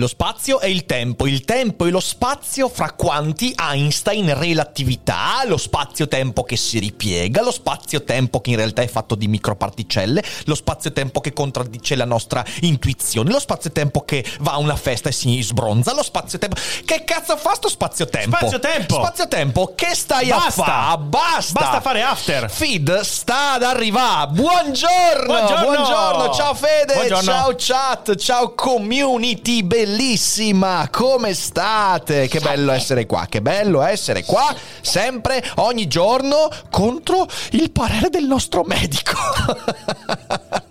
Lo spazio e il tempo, il tempo e lo spazio fra quanti Einstein relatività, lo spazio-tempo che si ripiega, lo spazio-tempo che in realtà è fatto di microparticelle, lo spazio-tempo che contraddice la nostra intuizione, lo spazio-tempo che va a una festa e si sbronza, lo spazio-tempo... Che cazzo fa sto spazio-tempo? Spazio-tempo! Spazio-tempo, che stai Basta! a fare? Basta! Basta fare after. Feed sta ad arrivare. Buongiorno, Buongiorno. buongiorno. Ciao Fede, Buongiorno. ciao chat, ciao community bellissima. Come state? Che bello essere qua, che bello essere qua sempre ogni giorno contro il parere del nostro medico.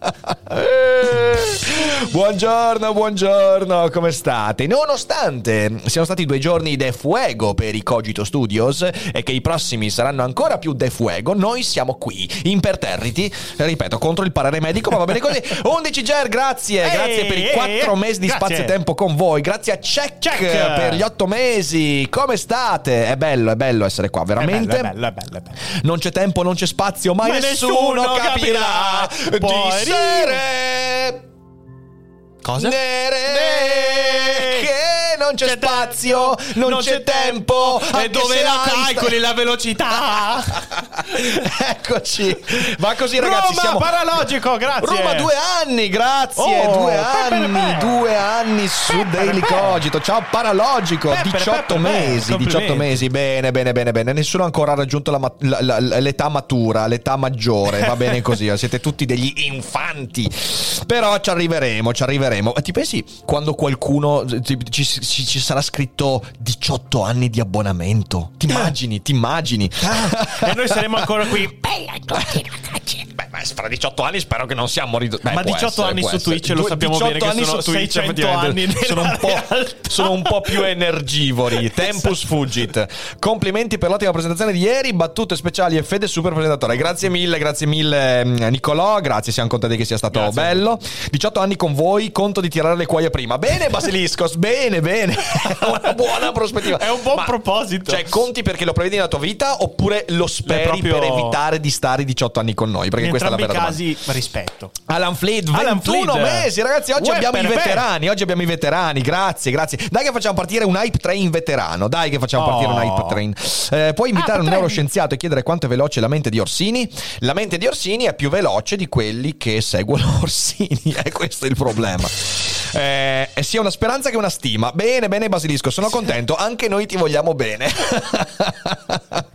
Eh, buongiorno, buongiorno, come state? Nonostante siano stati due giorni de fuego per i Cogito Studios e che i prossimi saranno ancora più de fuego, noi siamo qui, imperterriti, ripeto, contro il parere medico, ma va bene così. 11 Ger, grazie, Ehi, grazie per i ehi, 4 ehi, mesi di spazio e tempo con voi, grazie a Check, Check. per gli 8 mesi, come state? È bello, è bello essere qua, veramente. È bello, è bello, è bello. Non c'è tempo, non c'è spazio, ma, Ma nessuno, nessuno capirà. capirà. Di sere. Cosa? Nere, Ne- che non c'è, C'è spazio, non, c'è, tempo. E dove la calcoli la velocità? Eccoci. Va così, ragazzi. Roma, siamo paralogico, grazie. Roma due anni, grazie, Oh, due anni, pe- due anni su Pe- pe- Daily pe- Cogito. Ciao Paralogico, Pe- pe- 18 pe- pe- mesi, 18 complimenti. mesi, bene, bene, bene, bene. Nessuno ha ancora raggiunto la ma- la- la- l'età matura, l'età maggiore, va bene così, siete tutti degli infanti. Però ci arriveremo, ci arriveremo. Ti pensi quando qualcuno ci, ci- ci- ci sarà scritto 18 anni di abbonamento? Ti immagini, ti immagini? E noi saremo ancora qui. Bella a tutti ragazzi. Beh, ma fra 18 anni spero che non siamo ridotti. Ma 18 anni su Twitch lo sappiamo bene che sono 600 anni sono un, sono un po' più energivori. Tempus fugit. Complimenti per l'ottima presentazione di ieri. Battute speciali e fede super presentatore. Grazie mille, grazie mille, mm, Nicolò. Grazie, siamo contenti che sia stato Grazie. bello. 18 anni con voi. Conto di tirare le cuoia prima. Bene, Basiliscos. bene, bene. Una buona prospettiva. È un buon Ma- proposito. Cioè, conti perché lo prevedi nella tua vita oppure lo speri proprio- per evitare di stare 18 anni con noi? Perché in questa è la entrambi vera i domanda. casi rispetto. Alan Fleet, Alan 21 Fleet. mesi, ragazzi. Oggi Uè, abbiamo i per- per. veterani. Oggi abbiamo i veterani. Grazie, grazie. Dai, che facciamo partire un hype train veterano. Dai, che facciamo Oh. partire un hype train. Eh, puoi invitare Hype un train. neuroscienziato e chiedere quanto è veloce la mente di Orsini? La mente di Orsini è più veloce di quelli che seguono Orsini. E questo è il problema. Eh, è sia una speranza che una stima. Bene, bene, Basilisco. Sono contento. Anche noi ti vogliamo bene.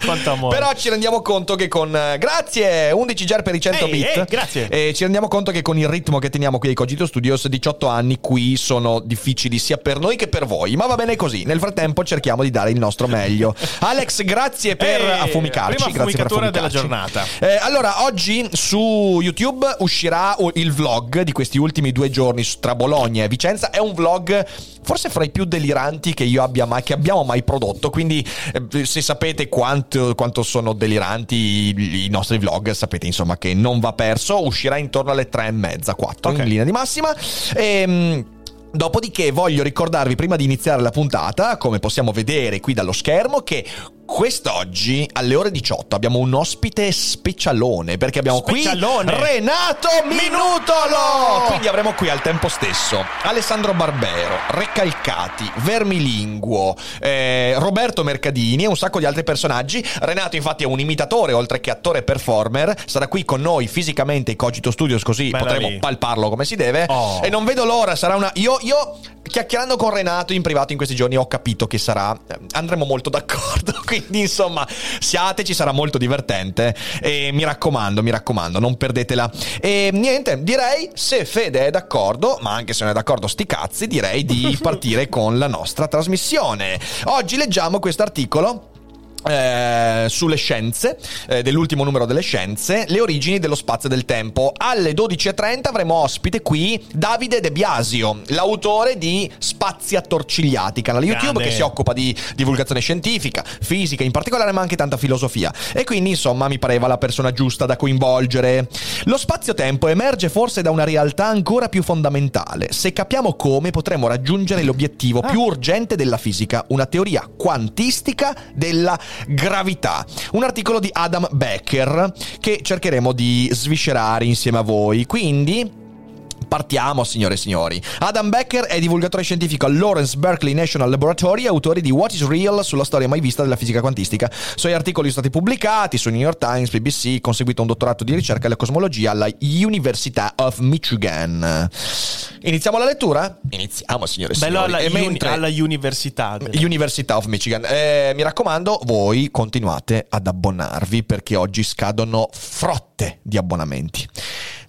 Quanto amore. Però ci rendiamo conto che con. eh, Grazie, 11 ger per i 100 Ehi, bit. ehi, grazie. E ci rendiamo conto che con il ritmo che teniamo qui ai Cogito Studios, 18 anni qui sono difficili sia per noi che per voi. Ma va bene così. Nel frattempo cerchiamo di dare il nostro meglio. Alex, grazie per Ehi, affumicarci. prima grazie per affumicatura della affumicarci. giornata. Eh, allora, oggi su YouTube uscirà il vlog di questi ultimi due giorni tra Bologna e Vicenza. È un vlog forse fra i più deliranti che io abbia mai, che abbiamo mai prodotto. Quindi, eh, se sapete quanto, quanto sono deliranti i, i nostri vlog, sapete insomma che non va perso. Uscirà intorno alle tre e mezza, quattro Ok. in linea di massima. Ehm. Dopodiché voglio ricordarvi prima di iniziare la puntata, come possiamo vedere qui dallo schermo, che quest'oggi alle ore 18 abbiamo un ospite specialone perché abbiamo Specialone. qui Renato Minutolo. Quindi avremo qui al tempo stesso Alessandro Barbero, Recalcati, Vermilinguo, eh, Roberto Mercadini e un sacco di altri personaggi. Renato infatti è un imitatore oltre che attore e performer, sarà qui con noi fisicamente ai Cogito Studios così Bella potremo lì. palparlo come si deve Oh. e non vedo l'ora, sarà una io io chiacchierando con Renato in privato in questi giorni ho capito che sarà eh, andremo molto d'accordo, quindi insomma, siate, ci sarà molto divertente e mi raccomando, mi raccomando, non perdetela. E niente, direi se Fede è d'accordo, ma anche se non è d'accordo sti cazzi, direi di partire con la nostra trasmissione. Oggi leggiamo questo articolo eh, sulle scienze, eh, dell'ultimo numero delle scienze, le origini dello spazio e del tempo. Alle 12.30 avremo ospite qui Davide De Biasio, l'autore di Spazi attorcigliati, canale YouTube Grande. che si occupa di divulgazione scientifica, fisica in particolare, ma anche tanta filosofia. E quindi, insomma, mi pareva la persona giusta da coinvolgere. Lo spazio-tempo emerge forse da una realtà ancora più fondamentale. Se capiamo come, potremo raggiungere l'obiettivo ah. più urgente della fisica, una teoria quantistica della Gravità, un articolo di Adam Becker che cercheremo di sviscerare insieme a voi. Quindi Partiamo, signore e signori. Adam Becker è divulgatore scientifico al Lawrence Berkeley National Laboratory autore di What is Real sulla storia mai vista della fisica quantistica. Suoi articoli sono stati pubblicati su New York Times, BBC, conseguito un dottorato di ricerca alla cosmologia alla University of Michigan. Iniziamo la lettura? Iniziamo, signore e signori. Bello alla, uni- alla Università. University of Michigan. Eh, mi raccomando, voi continuate ad abbonarvi perché oggi scadono frotte di abbonamenti.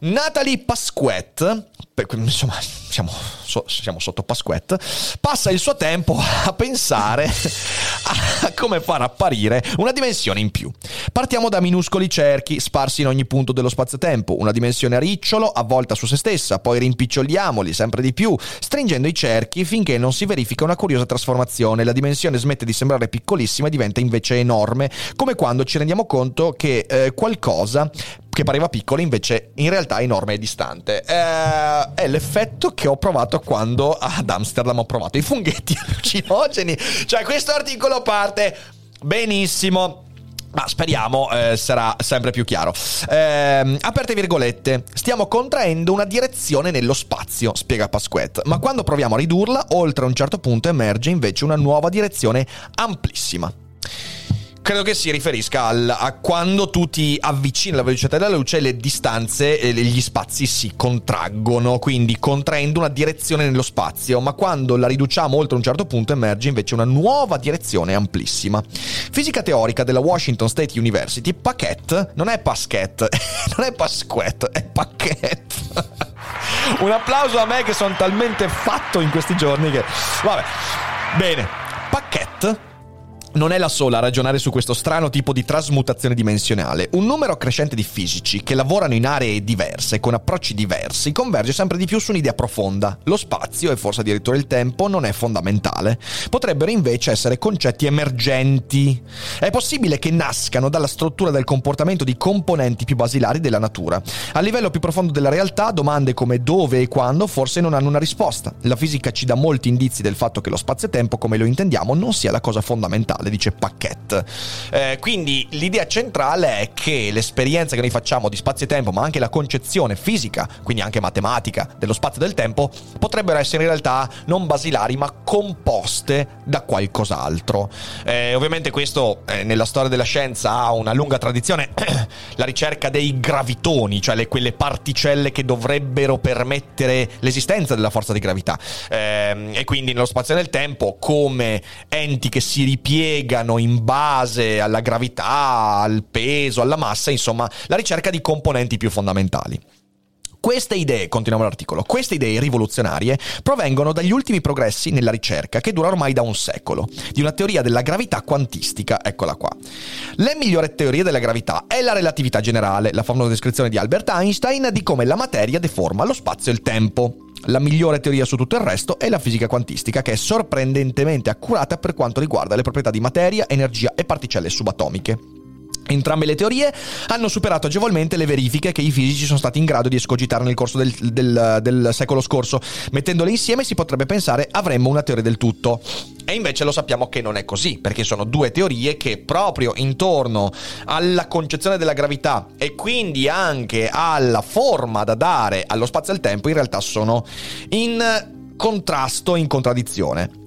Natalie Pasquette, insomma, siamo, so, siamo, sotto Pasquette, passa il suo tempo a pensare a come far apparire una dimensione in più. Partiamo da minuscoli cerchi sparsi in ogni punto dello spazio-tempo, una dimensione a ricciolo avvolta su se stessa, poi rimpiccioliamoli sempre di più, stringendo i cerchi finché non si verifica una curiosa trasformazione. La dimensione smette di sembrare piccolissima e diventa invece enorme, come quando ci rendiamo conto che eh, qualcosa che pareva piccolo, invece in realtà enorme e distante. Eh, è l'effetto che ho provato quando ad Amsterdam ho provato i funghetti allucinogeni. Cioè, questo articolo parte benissimo. Ma speriamo eh, sarà sempre più chiaro. Eh, aperte virgolette, stiamo contraendo una direzione nello spazio, spiega Pasquette, ma quando proviamo a ridurla, oltre a un certo punto emerge invece una nuova direzione amplissima credo che si riferisca al, a quando tu ti avvicini alla velocità della luce le distanze e gli spazi si contraggono, quindi contraendo una direzione nello spazio, ma quando la riduciamo oltre un certo punto emerge invece una nuova direzione amplissima. Fisica teorica della Washington State University, Paquette non è Pasquette, non è Pasquette, è Paquette. un applauso a me che sono talmente fatto in questi giorni che... Vabbè. Bene, Paquette non è la sola a ragionare su questo strano tipo di trasmutazione dimensionale. Un numero crescente di fisici che lavorano in aree diverse, con approcci diversi, converge sempre di più su un'idea profonda. Lo spazio, e forse addirittura il tempo, non è fondamentale. Potrebbero invece essere concetti emergenti. È possibile che nascano dalla struttura del comportamento di componenti più basilari della natura. A livello più profondo della realtà, domande come dove e quando forse non hanno una risposta. La fisica ci dà molti indizi del fatto che lo spazio-tempo, come lo intendiamo, non sia la cosa fondamentale centrale, dice Paquette. Eh, quindi l'idea centrale è che l'esperienza che noi facciamo di spazio e tempo, ma anche la concezione fisica, quindi anche matematica, dello spazio e del tempo, potrebbero essere in realtà non basilari, ma composte da qualcos'altro. Eh, ovviamente questo eh, nella storia della scienza ha una lunga tradizione, la ricerca dei gravitoni, cioè le, quelle particelle che dovrebbero permettere l'esistenza della forza di gravità. Eh, e quindi nello spazio e nel tempo come enti che si ripiegano spiegano in base alla gravità, al peso, alla massa, insomma, la ricerca di componenti più fondamentali. Queste idee, continuiamo l'articolo, queste idee rivoluzionarie provengono dagli ultimi progressi nella ricerca che dura ormai da un secolo, di una teoria della gravità quantistica, eccola qua. La migliore teoria della gravità è la relatività generale, la famosa descrizione di Albert Einstein di come la materia deforma lo spazio e il tempo. La migliore teoria su tutto il resto è la fisica quantistica, che è sorprendentemente accurata per quanto riguarda le proprietà di materia, energia e particelle subatomiche. Entrambe le teorie hanno superato agevolmente le verifiche che i fisici sono stati in grado di escogitare nel corso del, del, del, secolo scorso. Mettendole insieme si potrebbe pensare avremmo una teoria del tutto. E invece lo sappiamo che non è così, perché sono due teorie che proprio intorno alla concezione della gravità e quindi anche alla forma da dare allo spazio e al tempo in realtà sono in contrasto, in contraddizione.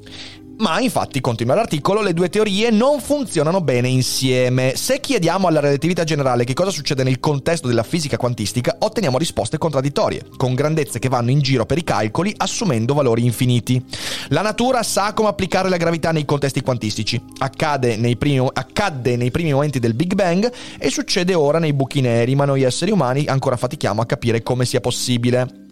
Ma infatti, continua l'articolo, le due teorie non funzionano bene insieme. Se chiediamo alla relatività generale che cosa succede nel contesto della fisica quantistica, otteniamo risposte contraddittorie, con grandezze che vanno in giro per i calcoli assumendo valori infiniti. La natura sa come applicare la gravità nei contesti quantistici. Accade nei primi, accadde nei primi momenti del Big Bang e succede ora nei buchi neri, ma noi esseri umani ancora fatichiamo a capire come sia possibile.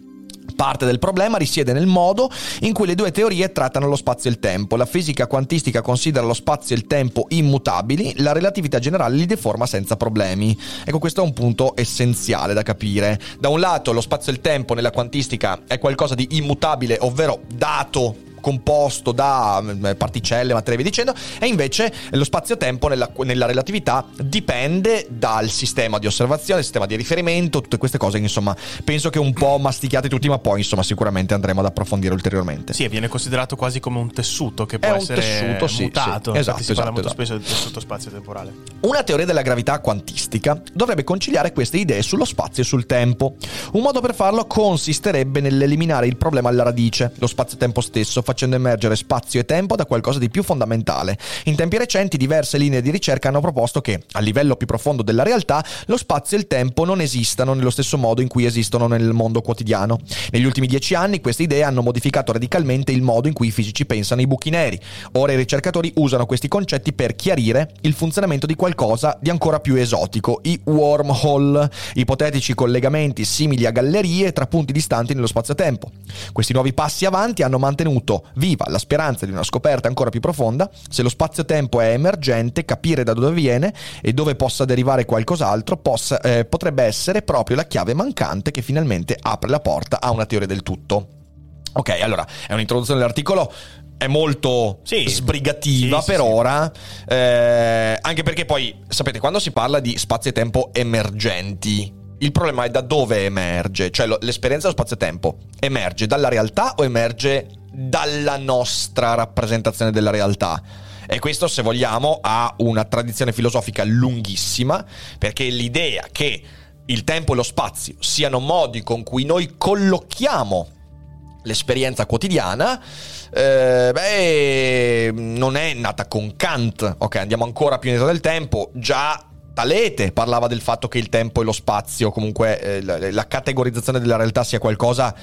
Parte del problema risiede nel modo in cui le due teorie trattano lo spazio e il tempo. La fisica quantistica considera lo spazio e il tempo immutabili, la relatività generale li deforma senza problemi. Ecco, questo è un punto essenziale da capire. Da un lato, lo spazio e il tempo nella quantistica è qualcosa di immutabile, ovvero dato composto da mm, particelle, materie e via dicendo, e invece lo spazio-tempo nella, nella, relatività dipende dal sistema di osservazione, sistema di riferimento, tutte queste cose, insomma, penso che un po' mastichiate tutti, ma poi insomma sicuramente andremo ad approfondire ulteriormente. Sì, viene considerato quasi come un tessuto che può essere tessuto, sì, mutato. Sì, esatto, si esatto, parla molto esatto. spesso del tessuto spazio-temporale. Una teoria della gravità quantistica dovrebbe conciliare queste idee sullo spazio e sul tempo. Un modo per farlo consisterebbe nell'eliminare il problema alla radice, lo spazio-tempo stesso, facendo emergere spazio e tempo da qualcosa di più fondamentale. In tempi recenti diverse linee di ricerca hanno proposto che, a livello più profondo della realtà, lo spazio e il tempo non esistano nello stesso modo in cui esistono nel mondo quotidiano. Negli ultimi dieci anni queste idee hanno modificato radicalmente il modo in cui i fisici pensano ai buchi neri. Ora i ricercatori usano questi concetti per chiarire il funzionamento di qualcosa di ancora più esotico, i wormhole, ipotetici collegamenti simili a gallerie tra punti distanti nello spazio-tempo. Questi nuovi passi avanti hanno mantenuto viva la speranza di una scoperta ancora più profonda, se lo spazio-tempo è emergente, capire da dove viene e dove possa derivare qualcos'altro possa, eh, potrebbe essere proprio la chiave mancante che finalmente apre la porta a una teoria del tutto. Ok, allora è un'introduzione dell'articolo è molto sì, sbrigativa sì, per sì, ora, eh, anche perché poi, sapete, quando si parla di spazio e tempo emergenti, il problema è da dove emerge, cioè lo, l'esperienza dello spazio-tempo emerge dalla realtà o emerge dalla nostra rappresentazione della realtà. E questo, se vogliamo, ha una tradizione filosofica lunghissima, perché l'idea che il tempo e lo spazio siano modi con cui noi collochiamo l'esperienza quotidiana, eh, beh, non è nata con Kant. Ok, andiamo ancora più indietro del tempo. Già Talete parlava del fatto che il tempo e lo spazio, comunque eh, la, la categorizzazione della realtà sia qualcosa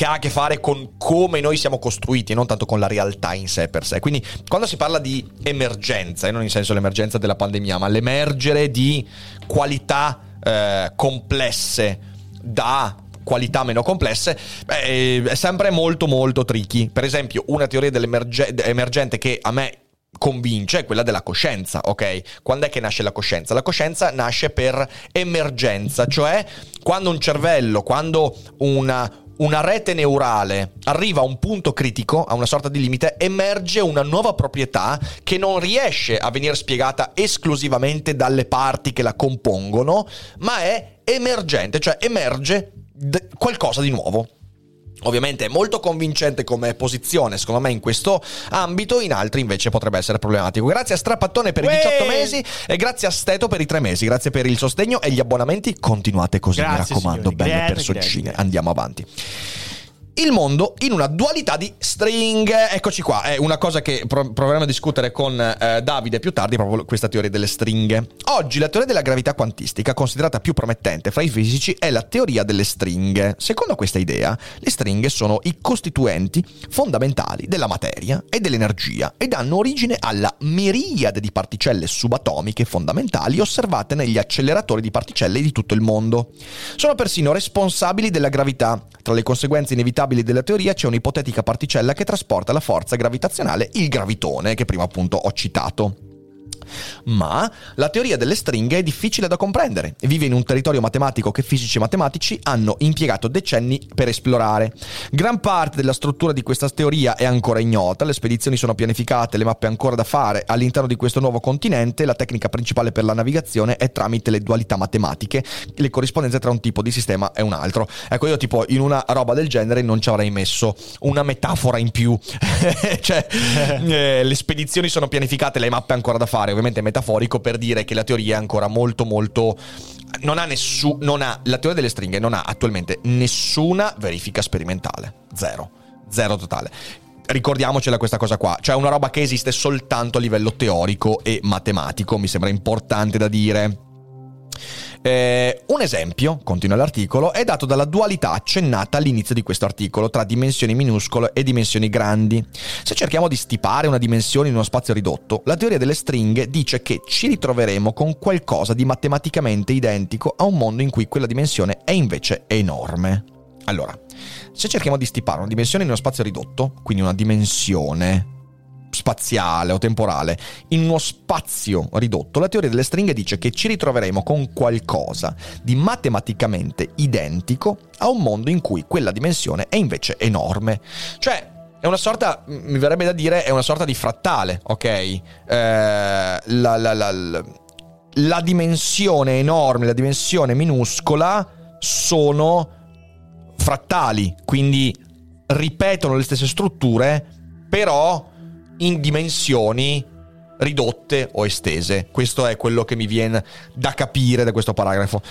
che ha a che fare con come noi siamo costruiti e non tanto con la realtà in sé per sé. Quindi quando si parla di emergenza, e non in senso l'emergenza della pandemia, ma l'emergere di qualità eh, complesse da qualità meno complesse, beh, è sempre molto molto tricky. Per esempio, una teoria dell'emergente che a me convince è quella della coscienza, ok? Quando è che nasce la coscienza? La coscienza nasce per emergenza, cioè quando un cervello, quando una, una rete neurale arriva a un punto critico, a una sorta di limite, emerge una nuova proprietà che non riesce a venire spiegata esclusivamente dalle parti che la compongono, ma è emergente, cioè emerge d- qualcosa di nuovo. Ovviamente è molto convincente come posizione, secondo me, in questo ambito, in altri invece potrebbe essere problematico. Grazie a Strappattone per Uè! i 18 mesi e grazie a Steto per i 3 mesi. Grazie per il sostegno e gli abbonamenti. Continuate così, grazie, mi raccomando, signori. belle grazie, personcine. Grazie. Andiamo avanti il mondo in una dualità di string. Eccoci qua, è una cosa che proveremo a discutere con eh, Davide più tardi, proprio questa teoria delle stringhe. Oggi la teoria della gravità quantistica, considerata più promettente fra i fisici, è la teoria delle stringhe. Secondo questa idea, le stringhe sono i costituenti fondamentali della materia e dell'energia e danno origine alla miriade di particelle subatomiche fondamentali osservate negli acceleratori di particelle di tutto il mondo. Sono persino responsabili della gravità. Tra le conseguenze inevitabili probabili della teoria c'è un'ipotetica particella che trasporta la forza gravitazionale, il gravitone, che prima appunto ho citato. Ma la teoria delle stringhe è difficile da comprendere. Vive in un territorio matematico che fisici e matematici hanno impiegato decenni per esplorare. Gran parte della struttura di questa teoria è ancora ignota, le spedizioni sono pianificate, le mappe ancora da fare. All'interno di questo nuovo continente la tecnica principale per la navigazione è tramite le dualità matematiche, le corrispondenze tra un tipo di sistema e un altro. Ecco, io tipo in una roba del genere non ci avrei messo una metafora in più. cioè, eh, le spedizioni sono pianificate, le mappe ancora da fare ovviamente metaforico per dire che la teoria è ancora molto molto non ha nessun non ha la teoria delle stringhe non ha attualmente nessuna verifica sperimentale. Zero. Zero totale. Ricordiamocela questa cosa qua, cioè una roba che esiste soltanto a livello teorico e matematico, mi sembra importante da dire. Eh, un esempio, continua l'articolo, è dato dalla dualità accennata all'inizio di questo articolo tra dimensioni minuscole e dimensioni grandi. Se cerchiamo di stipare una dimensione in uno spazio ridotto, la teoria delle stringhe dice che ci ritroveremo con qualcosa di matematicamente identico a un mondo in cui quella dimensione è invece enorme. Allora, se cerchiamo di stipare una dimensione in uno spazio ridotto, quindi una dimensione spaziale o temporale in uno spazio ridotto, la teoria delle stringhe dice che ci ritroveremo con qualcosa di matematicamente identico a un mondo in cui quella dimensione è invece enorme. Cioè, è una sorta, mi verrebbe da dire, è una sorta di frattale, ok? Eh, la, la, la, la dimensione enorme, la dimensione minuscola sono frattali, quindi ripetono le stesse strutture, però in dimensioni ridotte o estese. Questo è quello che mi viene da capire da questo paragrafo.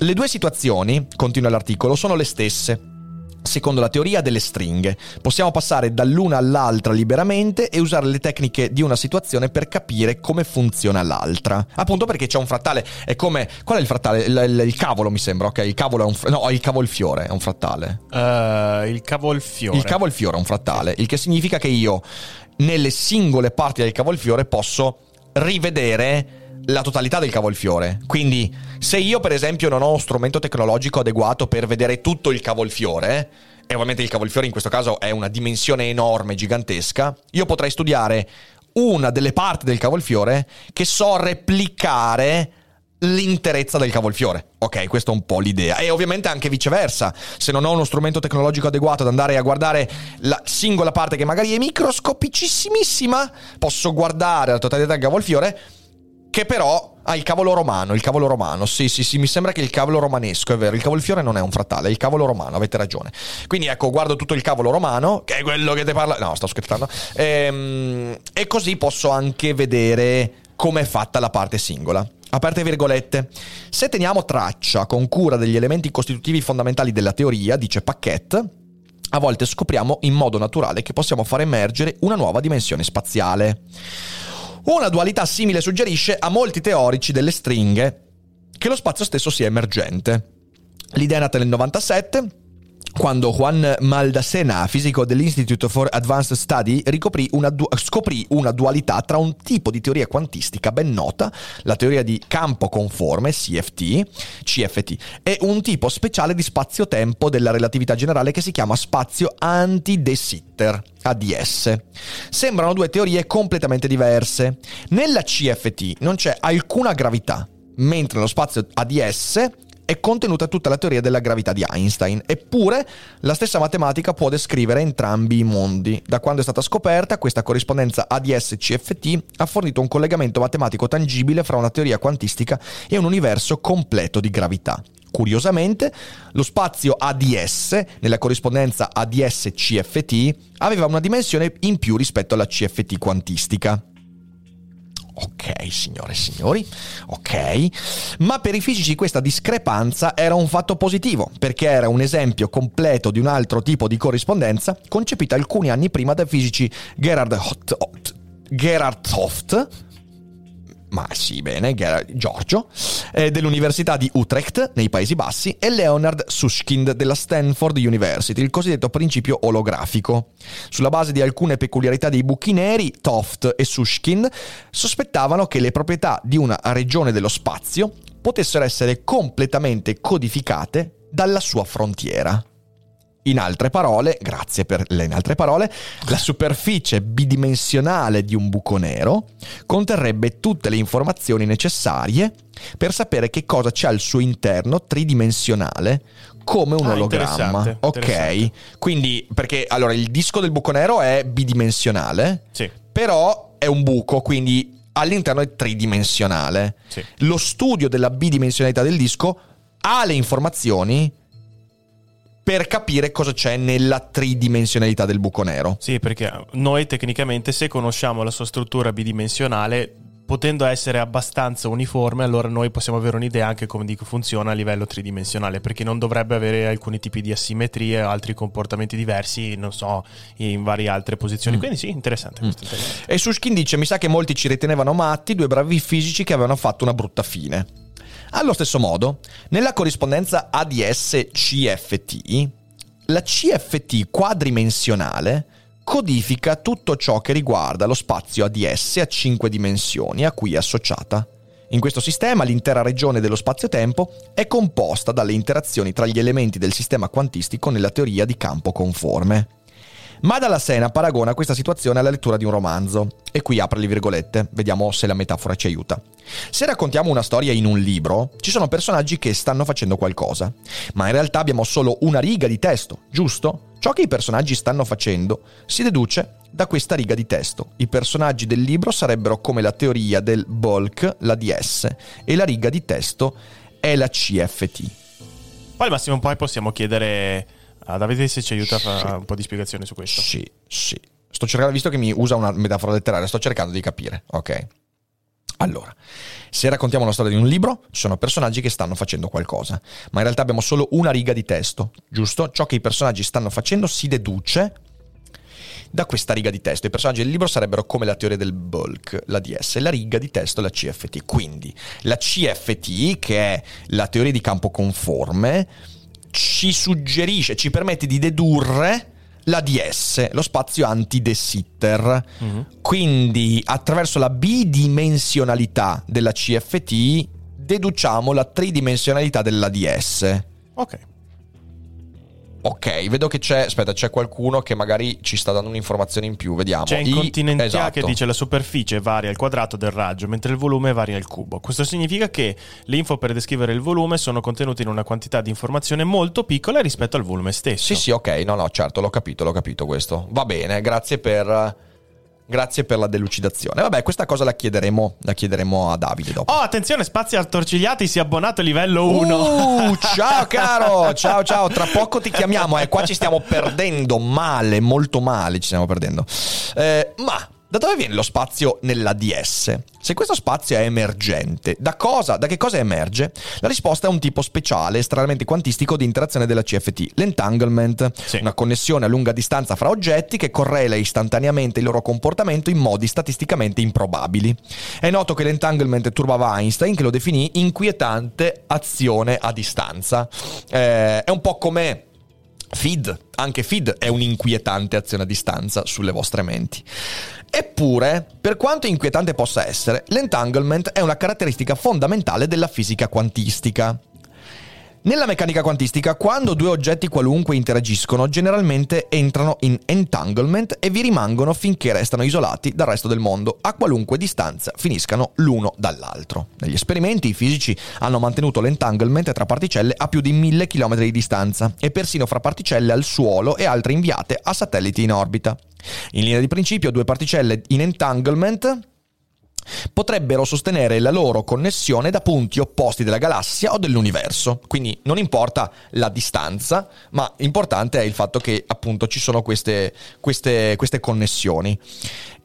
Le due situazioni, continua l'articolo, sono le stesse secondo la teoria delle stringhe. Possiamo passare dall'una all'altra liberamente e usare le tecniche di una situazione per capire come funziona l'altra. Appunto perché c'è un frattale, è come... Qual è il frattale? Il, il, il cavolo mi sembra, ok? Il cavolo è un... No, il cavolfiore è un frattale. Uh, il cavolfiore. Il cavolfiore è un frattale, il che significa che io nelle singole parti del cavolfiore posso rivedere la totalità del cavolfiore. Quindi, se io, per esempio, non ho uno strumento tecnologico adeguato per vedere tutto il cavolfiore, e ovviamente il cavolfiore in questo caso è una dimensione enorme, gigantesca, io potrei studiare una delle parti del cavolfiore che so replicare l'interezza del cavolfiore. Ok, questa è un po' l'idea. E ovviamente anche viceversa. Se non ho uno strumento tecnologico adeguato ad andare a guardare la singola parte che magari è microscopicissimissima, posso guardare la totalità del cavolfiore che però ha il cavolo romano, il cavolo romano, sì sì sì, mi sembra che il cavolo romanesco, è vero, il cavolfiore non è un frattale, è il cavolo romano, avete ragione. Quindi ecco, guardo tutto il cavolo romano, che è quello che ti parla... No, sto scherzando. Ehm, e così posso anche vedere come è fatta la parte singola. Aperte virgolette. Se teniamo traccia con cura degli elementi costitutivi fondamentali della teoria, dice Paquette, a volte scopriamo in modo naturale che possiamo far emergere una nuova dimensione spaziale. Una dualità simile suggerisce a molti teorici delle stringhe che lo spazio stesso sia emergente. L'idea è nata nel 97 quando Juan Maldacena, fisico dell'Institute for Advanced Study, una du- scoprì una dualità tra un tipo di teoria quantistica ben nota, la teoria di campo conforme, CFT, CFT, e un tipo speciale di spazio-tempo della relatività generale che si chiama spazio anti-de Sitter, ADS. Sembrano due teorie completamente diverse. Nella CFT non c'è alcuna gravità, mentre nello spazio ADS è contenuta tutta la teoria della gravità di Einstein. Eppure la stessa matematica può descrivere entrambi i mondi. Da quando è stata scoperta, questa corrispondenza ADS-CFT ha fornito un collegamento matematico tangibile fra una teoria quantistica e un universo completo di gravità. Curiosamente, lo spazio ADS, nella corrispondenza ADS-CFT, aveva una dimensione in più rispetto alla CFT quantistica. Ok, signore e signori, ok. Ma per i fisici questa discrepanza era un fatto positivo, perché era un esempio completo di un altro tipo di corrispondenza concepita alcuni anni prima dai fisici Gerhard Hot, Gerhard Hoft ma sì, bene, Giorgio, eh, dell'Università di Utrecht, nei Paesi Bassi, e Leonard Susskind della Stanford University, il cosiddetto principio olografico. Sulla base di alcune peculiarità dei buchi neri, Toft e Susskind sospettavano che le proprietà di una regione dello spazio potessero essere completamente codificate dalla sua frontiera. In altre parole, grazie per le in altre parole, la superficie bidimensionale di un buco nero conterrebbe tutte le informazioni necessarie per sapere che cosa c'è al suo interno tridimensionale come un ah, ologramma. Interessante, ok, interessante. quindi perché allora il disco del buco nero è bidimensionale, sì. però è un buco, quindi all'interno è tridimensionale. Sì. Lo studio della bidimensionalità del disco ha le informazioni per capire cosa c'è nella tridimensionalità del buco nero. Sì, perché noi tecnicamente se conosciamo la sua struttura bidimensionale potendo essere abbastanza uniforme, allora noi possiamo avere un'idea anche come dico funziona a livello tridimensionale, perché non dovrebbe avere alcuni tipi di asimmetrie altri comportamenti diversi, non so, in varie altre posizioni. Mm. Quindi sì, interessante. Mm. E Suskin dice, mi sa che molti ci ritenevano matti, due bravi fisici che avevano fatto una brutta fine. Allo stesso modo, nella corrispondenza ADS-CFT, la CFT quadrimensionale codifica tutto ciò che riguarda lo spazio ADS a 5 dimensioni a cui è associata. In questo sistema l'intera regione dello spazio-tempo è composta dalle interazioni tra gli elementi del sistema quantistico nella teoria di campo conforme. Ma dalla Sena paragona questa situazione alla lettura di un romanzo. E qui apre le virgolette, vediamo se la metafora ci aiuta. Se raccontiamo una storia in un libro, ci sono personaggi che stanno facendo qualcosa, ma in realtà abbiamo solo una riga di testo, giusto? Ciò che i personaggi stanno facendo si deduce da questa riga di testo. I personaggi del libro sarebbero come la teoria del bulk, la DS, e la riga di testo è la CFT. Poi massimo poi possiamo chiedere a Davide se ci aiuta a fare Sì. un po' di spiegazione su questo. Sì, sì. Sto cercando, visto che mi usa una metafora letteraria, sto cercando di capire, ok? Allora, se raccontiamo la storia di un libro, ci sono personaggi che stanno facendo qualcosa, ma in realtà abbiamo solo una riga di testo, giusto? Ciò che i personaggi stanno facendo si deduce da questa riga di testo. I personaggi del libro sarebbero come la teoria del bulk, la DS, la riga di testo è la CFT. Quindi la CFT, che è la teoria di campo conforme, ci suggerisce, ci permette di dedurre la DS, lo spazio anti-de Sitter. Mhm. Quindi attraverso la bidimensionalità della CFT deduciamo la tridimensionalità della DS. Ok. Ok, vedo che c'è. Aspetta, c'è qualcuno che magari ci sta dando un'informazione in più. Vediamo. C'è I- Incontinentia esatto. che dice la superficie varia il quadrato del raggio, mentre il volume varia il cubo. Questo significa che le info per descrivere il volume sono contenute in una quantità di informazione molto piccola rispetto al volume stesso. Sì, sì, ok. No, no, certo, l'ho capito, l'ho capito questo. Va bene, grazie per. Grazie per la delucidazione. Vabbè, questa cosa la chiederemo, la chiederemo a Davide dopo. Oh, attenzione, Spazi Attorcigliati si è abbonato livello 1. Uh, ciao caro, ciao ciao, tra poco ti chiamiamo, eh, qua ci stiamo perdendo male, molto male ci stiamo perdendo. Eh, ma da dove viene lo spazio nella DS? Se questo spazio è emergente, da cosa, da che cosa emerge? La risposta è un tipo speciale, estremamente quantistico di interazione della CFT, l'entanglement, Sì. una connessione a lunga distanza fra oggetti che correla istantaneamente il loro comportamento in modi statisticamente improbabili. È noto che l'entanglement turbava Einstein, che lo definì inquietante azione a distanza. Eh, è un po' come FID, anche FID è un'inquietante azione a distanza sulle vostre menti. Eppure, per quanto inquietante possa essere, l'entanglement è una caratteristica fondamentale della fisica quantistica. Nella meccanica quantistica, quando due oggetti qualunque interagiscono, generalmente entrano in entanglement e vi rimangono finché restano isolati dal resto del mondo, a qualunque distanza finiscano l'uno dall'altro. Negli esperimenti i fisici hanno mantenuto l'entanglement tra particelle a più di 1000 km di distanza e persino fra particelle al suolo e altre inviate a satelliti in orbita. In linea di principio, due particelle in entanglement potrebbero sostenere la loro connessione da punti opposti della galassia o dell'universo. Quindi non importa la distanza, ma importante è il fatto che appunto ci sono queste, queste, queste connessioni.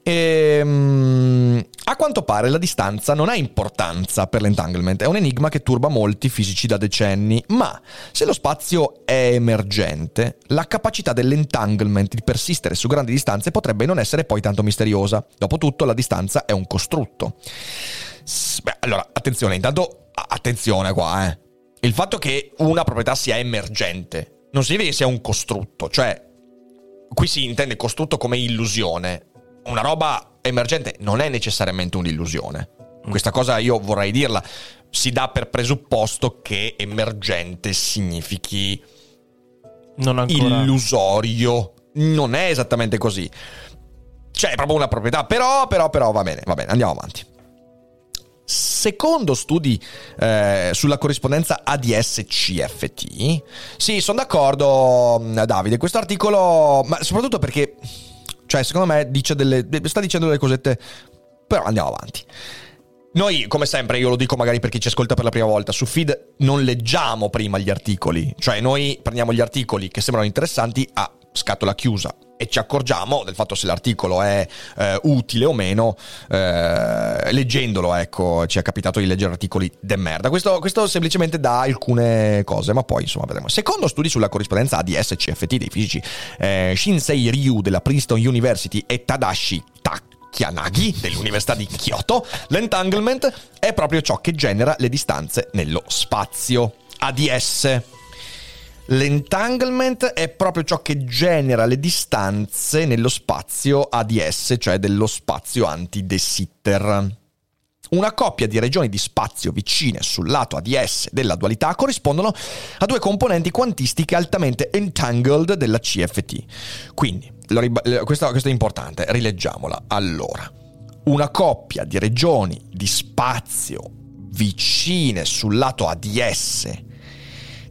Ehm, a quanto pare la distanza non ha importanza per l'entanglement, è un enigma che turba molti fisici da decenni, ma se lo spazio è emergente, la capacità dell'entanglement di persistere su grandi distanze potrebbe non essere poi tanto misteriosa. Dopotutto la distanza è un costrutto. Beh, allora, attenzione, intanto attenzione qua, eh. Il fatto che una proprietà sia emergente non significa che sia un costrutto, cioè qui si intende costrutto come illusione. Una roba emergente non è necessariamente un'illusione. Questa cosa io vorrei dirla. Si dà per presupposto che emergente significhi Non ancora. illusorio. Non è esattamente così. Cioè, è proprio una proprietà. Però, però, però, va bene, va bene, andiamo avanti. Secondo studi eh, sulla corrispondenza ADS-CFT, sì, sono d'accordo, mh, Davide. Questo articolo, ma soprattutto perché, cioè, secondo me dice delle, sta dicendo delle cosette. Però andiamo avanti. Noi, come sempre, io lo dico magari per chi ci ascolta per la prima volta, su feed non leggiamo prima gli articoli, cioè noi prendiamo gli articoli che sembrano interessanti a scatola chiusa e ci accorgiamo del fatto se l'articolo è eh, utile o meno eh, leggendolo, ecco, ci è capitato di leggere articoli de merda. Questo, questo semplicemente dà alcune cose, ma poi insomma vedremo. Secondo studi sulla corrispondenza ADS-CFT dei fisici eh, Shinsei Ryu della Princeton University e Tadashi Takianagi dell'Università di Kyoto, l'entanglement è proprio ciò che genera le distanze nello spazio. ADS. L'entanglement è proprio ciò che genera le distanze nello spazio ADS, cioè dello spazio anti-de Sitter. Una coppia di regioni di spazio vicine sul lato ADS della dualità corrispondono a due componenti quantistiche altamente entangled della CFT. Quindi, rib- questo, questo è importante, rileggiamola. Allora, una coppia di regioni di spazio vicine sul lato ADS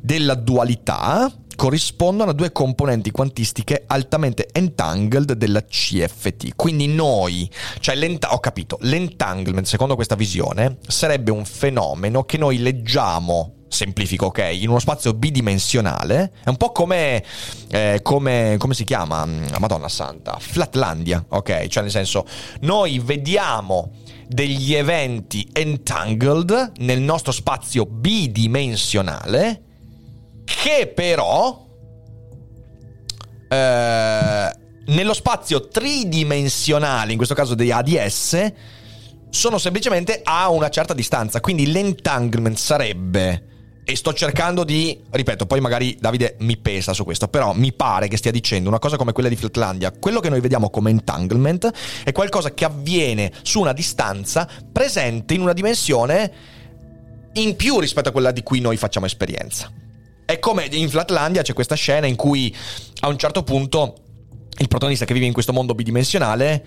della dualità corrispondono a due componenti quantistiche altamente entangled della CFT. Quindi noi, cioè ho capito, l'entanglement secondo questa visione sarebbe un fenomeno che noi leggiamo semplifico, ok? In uno spazio bidimensionale, è un po' come, eh, come, come si chiama? Madonna Santa, Flatlandia, ok? Cioè nel senso, noi vediamo degli eventi entangled nel nostro spazio bidimensionale che però eh, nello spazio tridimensionale, in questo caso dei ADS, sono semplicemente a una certa distanza. Quindi l'entanglement sarebbe e sto cercando di, ripeto, poi magari Davide mi pesa su questo, però mi pare che stia dicendo una cosa come quella di Flatlandia. Quello che noi vediamo come entanglement è qualcosa che avviene su una distanza presente in una dimensione in più rispetto a quella di cui noi facciamo esperienza. È come in Flatlandia c'è questa scena in cui a un certo punto il protagonista che vive in questo mondo bidimensionale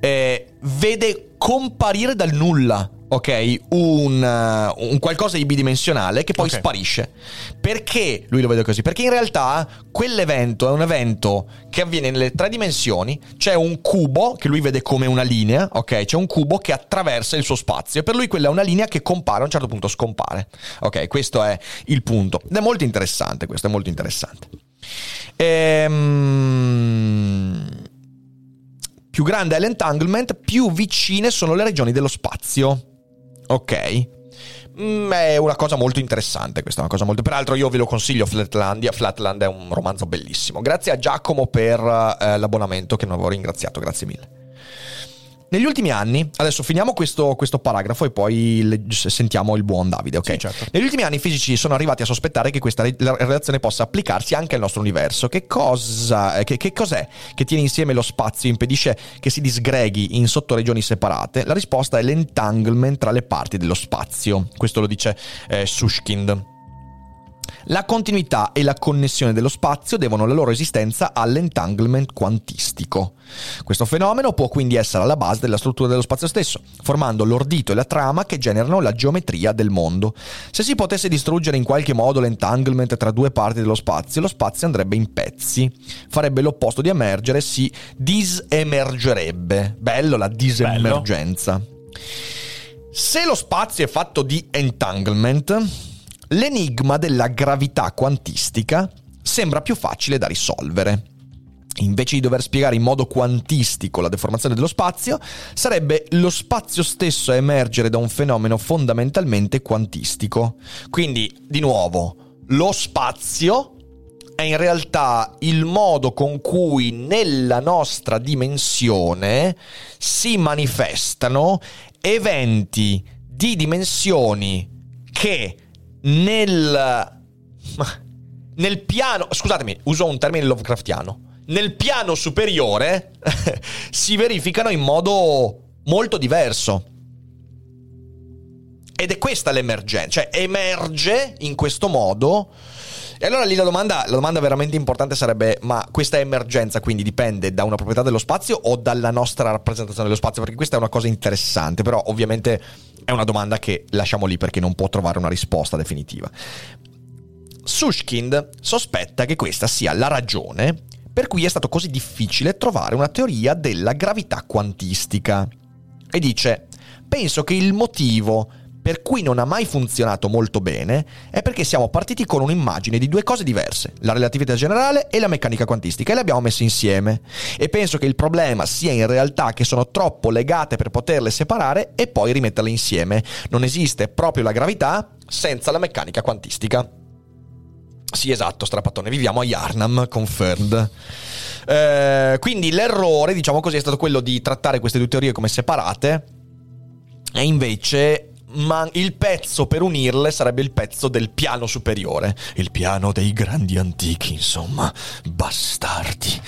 eh, vede comparire dal nulla ok, un, uh, un, qualcosa di bidimensionale che poi okay. sparisce. Perché lui lo vede così? Perché in realtà quell'evento è un evento che avviene nelle tre dimensioni, c'è un cubo che lui vede come una linea, ok? C'è un cubo che attraversa il suo spazio e per lui quella è una linea che compare, a un certo punto scompare. Ok, questo è il punto. Ed è molto interessante, questo è molto interessante. Ehm più grande è l'entanglement, più vicine sono le regioni dello spazio. Ok? Mm, è una cosa molto interessante questa, una cosa molto... Peraltro io ve lo consiglio Flatlandia, Flatland è un romanzo bellissimo. Grazie a Giacomo per eh, l'abbonamento che non avevo ringraziato, grazie mille. Negli ultimi anni, adesso finiamo questo, questo paragrafo e poi le, sentiamo il buon Davide, ok? Sì, certo. Negli ultimi anni i fisici sono arrivati a sospettare che questa relazione possa applicarsi anche al nostro universo. Che cosa, che, che cos'è che tiene insieme lo spazio e impedisce che si disgreghi in sottoregioni separate? La risposta è l'entanglement tra le parti dello spazio. Questo lo dice eh, Sushkind. La continuità e la connessione dello spazio devono la loro esistenza all'entanglement quantistico. Questo fenomeno può quindi essere alla base della struttura dello spazio stesso, formando l'ordito e la trama che generano la geometria del mondo. Se si potesse distruggere in qualche modo l'entanglement tra due parti dello spazio, lo spazio andrebbe in pezzi. Farebbe l'opposto di emergere, si disemergerebbe. Bello la disemergenza. Bello. Se lo spazio è fatto di entanglement, l'enigma della gravità quantistica sembra più facile da risolvere. Invece di dover spiegare in modo quantistico la deformazione dello spazio, sarebbe lo spazio stesso a emergere da un fenomeno fondamentalmente quantistico. Quindi, di nuovo, lo spazio è in realtà il modo con cui nella nostra dimensione si manifestano eventi di dimensioni che nel... Nel piano... Scusatemi, uso un termine Lovecraftiano. Nel piano superiore si verificano in modo molto diverso. Ed è questa l'emergenza, cioè emerge in questo modo. E allora lì la domanda, la domanda, veramente importante sarebbe: ma questa emergenza quindi dipende da una proprietà dello spazio o dalla nostra rappresentazione dello spazio? Perché questa è una cosa interessante, però ovviamente è una domanda che lasciamo lì perché non può trovare una risposta definitiva. Sushkind sospetta che questa sia la ragione per cui è stato così difficile trovare una teoria della gravità quantistica. E dice, penso che il motivo per cui non ha mai funzionato molto bene è perché siamo partiti con un'immagine di due cose diverse, la relatività generale e la meccanica quantistica, e le abbiamo messe insieme. E penso che il problema sia in realtà che sono troppo legate per poterle separare e poi rimetterle insieme. Non esiste proprio la gravità senza la meccanica quantistica. Sì, esatto, strapattone, viviamo a Yarnam, confirmed. Eh, quindi l'errore, diciamo così, è stato quello di trattare queste due teorie come separate e invece ma il pezzo per unirle sarebbe il pezzo del piano superiore. Il piano dei grandi antichi, insomma. Bastardi.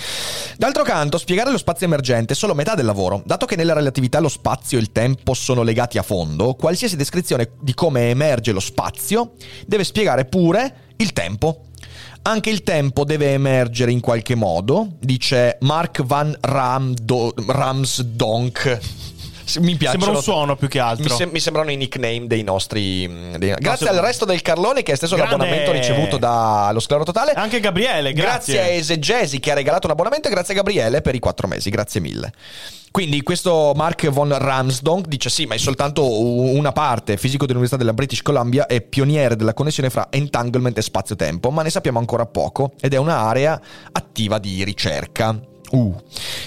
D'altro canto, spiegare lo spazio emergente è solo metà del lavoro. Dato che nella relatività lo spazio e il tempo sono legati a fondo, qualsiasi descrizione di come emerge lo spazio deve spiegare pure il tempo. Anche il tempo deve emergere in qualche modo, dice Mark Van Ramsdonk. Mi piacciono. Sembra un suono più che altro. Mi, sem- mi sembrano i nickname dei nostri. dei- Grazie se- al resto del Carlone che ha esteso Grande! l'abbonamento ricevuto dallo Sclero Totale. Anche Gabriele, grazie. a Esegesi che ha regalato un abbonamento e grazie a Gabriele per i quattro mesi. Grazie mille. Quindi questo Mark von Ramsdonk dice sì, ma è soltanto una parte, fisico dell'Università della British Columbia e pioniere della connessione fra entanglement e spazio-tempo, ma ne sappiamo ancora poco ed è un'area attiva di ricerca. Uh.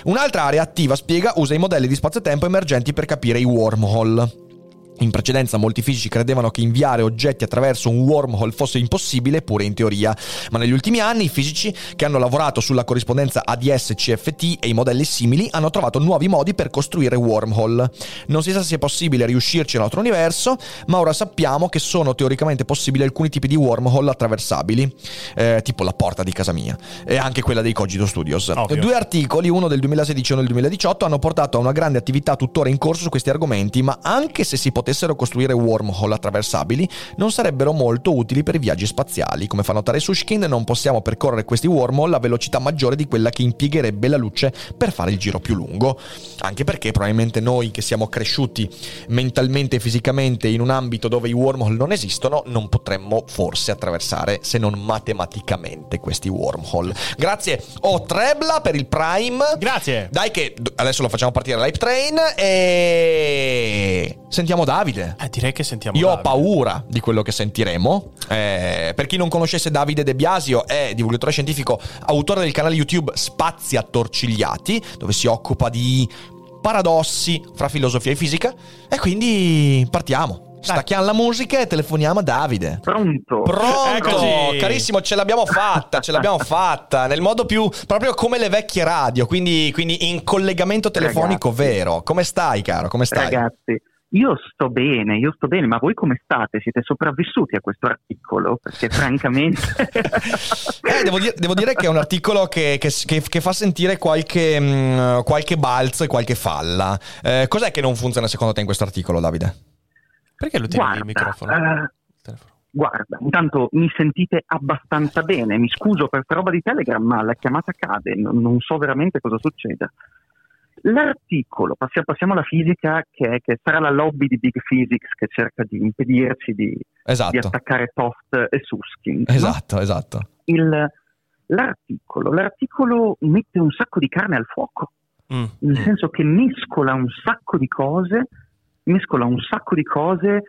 Un'altra area attiva, spiega, usa i modelli di spazio-tempo emergenti per capire i wormhole. In precedenza molti fisici credevano che inviare oggetti attraverso un wormhole fosse impossibile, pure in teoria, ma negli ultimi anni i fisici che hanno lavorato sulla corrispondenza ADS-CFT e i modelli simili hanno trovato nuovi modi per costruire wormhole. Non si sa se è possibile riuscirci nel nostro universo, ma ora sappiamo che sono teoricamente possibili alcuni tipi di wormhole attraversabili, eh, tipo la porta di casa mia e anche quella dei Cogito Studios. Ovvio. Due articoli, uno del 2016 e uno del 2018, hanno portato a una grande attività tuttora in corso su questi argomenti, ma anche se si potessero costruire wormhole attraversabili, non sarebbero molto utili per i viaggi spaziali. Come fa notare Sushkin, non possiamo percorrere questi wormhole a velocità maggiore di quella che impiegherebbe la luce per fare il giro più lungo. Anche perché probabilmente noi che siamo cresciuti mentalmente e fisicamente in un ambito dove i wormhole non esistono, non potremmo forse attraversare, se non matematicamente, questi wormhole. Grazie, oh Trebla per il Prime. Grazie. Dai che adesso lo facciamo partire l'hype train e sentiamo Davide. Eh, direi che sentiamo Io ho Davide. paura di quello che sentiremo. Eh, per chi non conoscesse Davide De Biasio, è divulgatore scientifico, autore del canale YouTube Spazi Attorcigliati, dove si occupa di paradossi fra filosofia e fisica. E quindi partiamo. Stacchiamo la musica e telefoniamo a Davide. Pronto? Pronto, Eccoci. carissimo, ce l'abbiamo fatta, ce l'abbiamo fatta, nel modo più, proprio come le vecchie radio, quindi, quindi in collegamento telefonico Ragazzi. vero. Come stai, caro? Come stai? Ragazzi, io sto bene, io sto bene, ma voi come state? Siete sopravvissuti a questo articolo? Perché francamente... Eh, devo, dire, devo dire che è un articolo che, che- che- che fa sentire qualche, mh, qualche balzo e qualche falla. Eh, cos'è che non funziona secondo te in questo articolo, Davide? Perché lo tieni il Guarda, microfono? Il telefono. guarda, intanto mi sentite abbastanza bene, mi scuso per questa roba di Telegram, ma la chiamata cade, non, non so veramente cosa succeda. L'articolo, passiamo, passiamo alla fisica, che, che sarà la lobby di Big Physics che cerca di impedirci di, di Esatto, attaccare Toft e Susskind. no? esatto, esatto. il- l'articolo, l'articolo mette un sacco di carne al fuoco, Mm. nel Mm. senso che mescola un sacco di cose, mescola un sacco di cose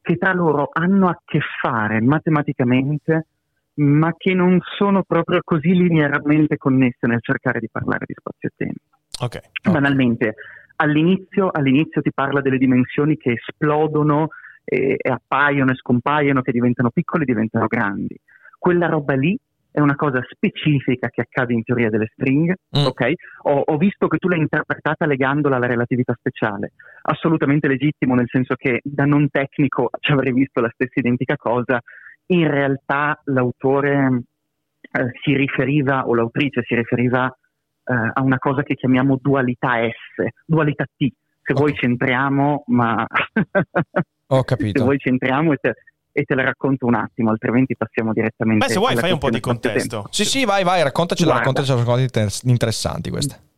che tra loro hanno a che fare matematicamente, ma che non sono proprio così linearmente connesse nel cercare di parlare di spazio-tempo. Ok. Banalmente, all'inizio, all'inizio ti parla delle dimensioni che esplodono e, e appaiono e scompaiono, che diventano piccole e diventano grandi. Quella roba lì è una cosa specifica che accade in teoria delle stringhe, Mm. ok? Ho, ho visto che tu l'hai interpretata legandola alla relatività speciale. Assolutamente legittimo, nel senso che da non tecnico ci avrei visto la stessa identica cosa. In realtà l'autore eh, si riferiva, o l'autrice si riferiva eh, a una cosa che chiamiamo dualità S, dualità T. Se vuoi Ok. centriamo, ma Ho se capito. vuoi centriamo e te, e te la racconto un attimo, altrimenti passiamo direttamente Beh, se vuoi fai un po' di contesto. Sì, sì, vai, vai, raccontacela, raccontacela, cose inter- interessanti queste.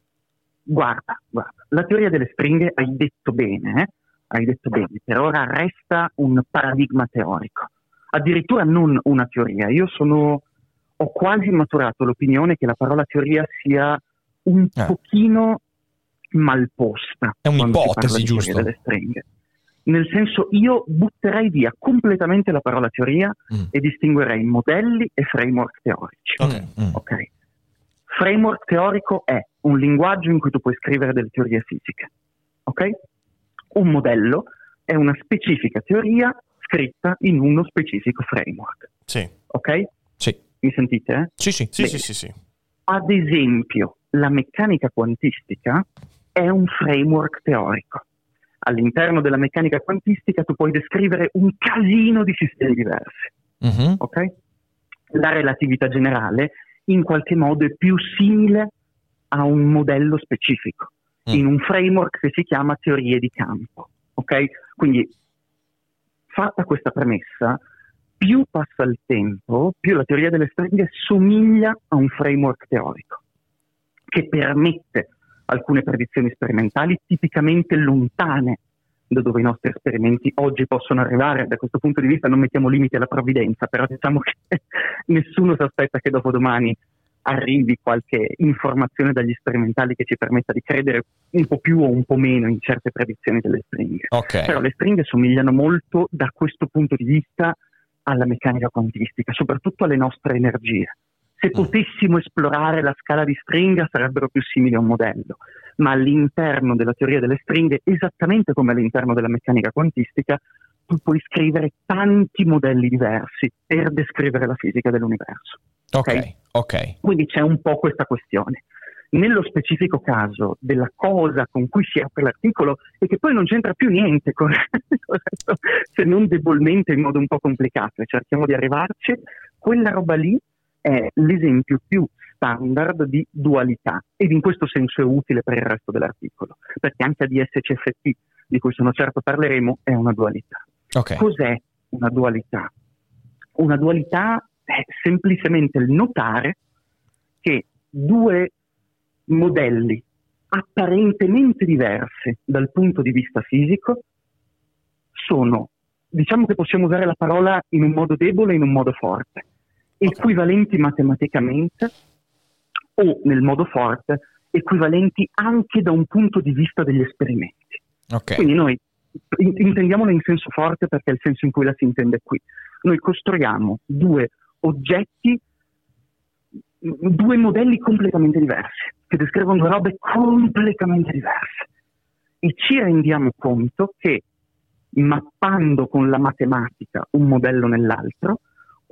Guarda, guarda, la teoria delle stringhe hai detto bene, eh? hai detto bene, per ora resta un paradigma teorico, addirittura non una teoria. Io sono, ho quasi maturato l'opinione che la parola teoria sia un Eh. pochino malposta. È un'ipotesi, giusto? delle stringhe. Nel senso, io butterei via completamente la parola teoria Mm. e distinguerei modelli e framework teorici. Ok. Mm. Ok. Framework teorico è un linguaggio in cui tu puoi scrivere delle teorie fisiche. Ok? Un modello è una specifica teoria scritta in uno specifico framework. Sì. Ok? Sì, Mi sentite? eh? sì, sì. Sì, sì, sì, sì. Ad esempio, la meccanica quantistica è un framework teorico. all'interno della meccanica quantistica tu puoi descrivere un casino di sistemi diversi. Mhm. ok? La relatività generale in qualche modo è più simile a un modello specifico, Mm. in un framework che si chiama teorie di campo. ok? Quindi, fatta questa premessa, più passa il tempo, più la teoria delle stringhe somiglia a un framework teorico che permette alcune predizioni sperimentali tipicamente lontane da dove i nostri esperimenti oggi possono arrivare. Da questo punto di vista non mettiamo limiti alla provvidenza, però diciamo che nessuno si aspetta che dopodomani arrivi qualche informazione dagli sperimentali che ci permetta di credere un po' più o un po' meno in certe predizioni delle stringhe. Ok. Però le stringhe somigliano molto da questo punto di vista alla meccanica quantistica, soprattutto alle nostre energie. Se Mm. potessimo esplorare la scala di stringa sarebbero più simili a un modello, ma all'interno della teoria delle stringhe, esattamente come all'interno della meccanica quantistica, tu puoi scrivere tanti modelli diversi per descrivere la fisica dell'universo. Ok, ok. Quindi c'è un po' questa questione. Nello specifico caso della cosa con cui si apre l'articolo e che poi non c'entra più niente con se non debolmente in modo un po' complicato e cerchiamo di arrivarci, quella roba lì è l'esempio più standard di dualità ed in questo senso è utile per il resto dell'articolo, perché anche ADS-CFT, di cui sono certo parleremo, è una dualità. Ok. Cos'è una dualità? Una dualità è semplicemente il notare che due modelli apparentemente diversi dal punto di vista fisico sono, diciamo che possiamo usare la parola in un modo debole e in un modo forte, equivalenti matematicamente o nel modo forte, equivalenti anche da un punto di vista degli esperimenti. Ok. Quindi noi in- intendiamola in senso forte perché è il senso in cui la si intende qui. Noi costruiamo due oggetti, due modelli completamente diversi, che descrivono due robe completamente diverse. E ci rendiamo conto che mappando con la matematica un modello nell'altro,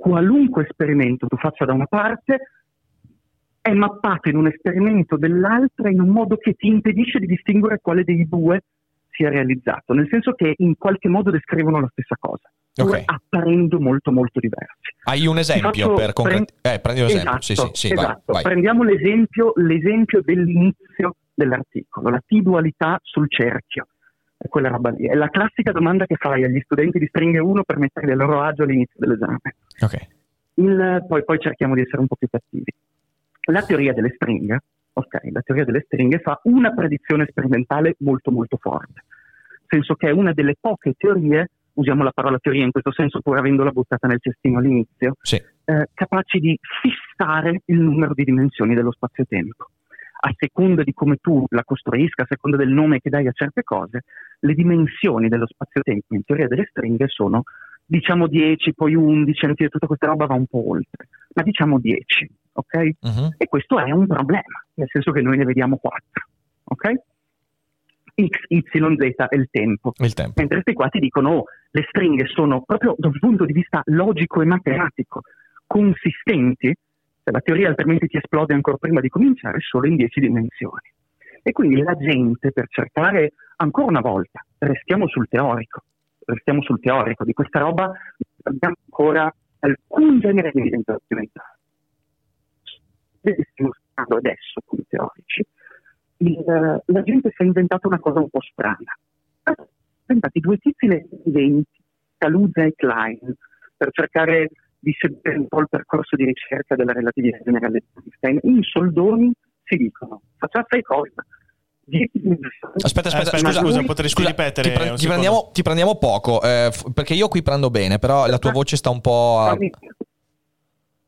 qualunque esperimento tu faccia da una parte è mappato in un esperimento dell'altra in un modo che ti impedisce di distinguere quale dei due sia realizzato, nel senso che in qualche modo descrivono la stessa cosa, due Ok. apparendo molto molto diversi. Hai un esempio per concretizzare? Eh, prendi un esempio. Esatto, sì, sì, sì, vai, esatto. vai. Prendiamo l'esempio, l'esempio dell'inizio dell'articolo, la T-dualità sul cerchio. È quella roba lì. È la classica domanda che fai agli studenti di stringhe 1 per metterli a loro agio all'inizio dell'esame. Ok. Il- poi, poi cerchiamo di essere un po' più cattivi. La teoria delle stringhe, ok, la teoria delle stringhe fa una predizione sperimentale molto molto forte, nel senso che è una delle poche teorie, usiamo la parola teoria in questo senso pur avendola buttata nel cestino all'inizio, Sì. eh, capaci di fissare il numero di dimensioni dello spazio-tempo. A seconda di come tu la costruisca, a seconda del nome che dai a certe cose, le dimensioni dello spazio-tempo in teoria delle stringhe sono diciamo 10, poi 11, anche tutta questa roba va un po' oltre, ma diciamo 10, ok? Mhm. E questo è un problema, nel senso che noi ne vediamo 4, ok? X, Y, Z è il tempo. Il tempo. Mentre questi qua ti dicono oh, le stringhe sono proprio dal punto di vista logico e matematico consistenti, la teoria altrimenti ti esplode ancora prima di cominciare, solo in 10 dimensioni. E quindi la gente per cercare, ancora una volta, restiamo sul teorico, restiamo sul teorico, di questa roba abbiamo ancora alcun genere di evidenza documentale. Stiamo stando adesso come teorici, il- la gente si è inventata una cosa un po' strana. Sono inventati due tizi eventi, Kaluza e Klein, per cercare di seguire un po' il percorso di ricerca della relatività generale di Einstein. In soldoni si dicono, facciamo sai cosa? Aspetta, Eh, aspetta, aspetta, scusa, scusa, potresti ripetere Ti, pre- ti prendiamo, ti prendiamo poco, eh, f- perché io qui prendo bene, però la tua voce sta un po'... a-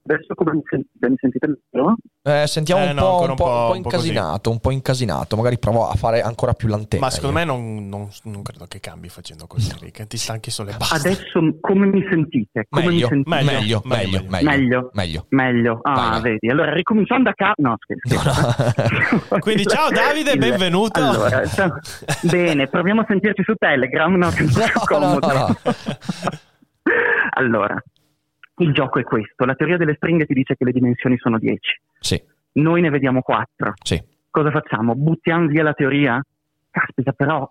Adesso come mi sentite? Mi sentite meglio? Eh, sentiamo Eh, un, no, po', ancora un, un po', po'- un po' un po' così. incasinato, un po' incasinato. Magari provo a fare ancora più l'antenna. Ma secondo io. me non, non- non credo che cambi facendo così, Rick. Ti stanchi solo e basta. Adesso come mi sentite? Come Meglio, mi sentite? meglio, Meglio, meglio, meglio, meglio, Meglio? Ah, Vai, vedi. Allora, ricominciando da capo. No, scherzo. Quindi ciao Davide, Il- benvenuto. Allora, ciao. Bene, proviamo a sentirci su Telegram, no? Che No, comodo. no, no. allora, il gioco è questo. La teoria delle stringhe ti dice che le dimensioni sono 10. Sì, Noi ne vediamo 4. sì. Cosa facciamo? Buttiamo via la teoria? Caspita, però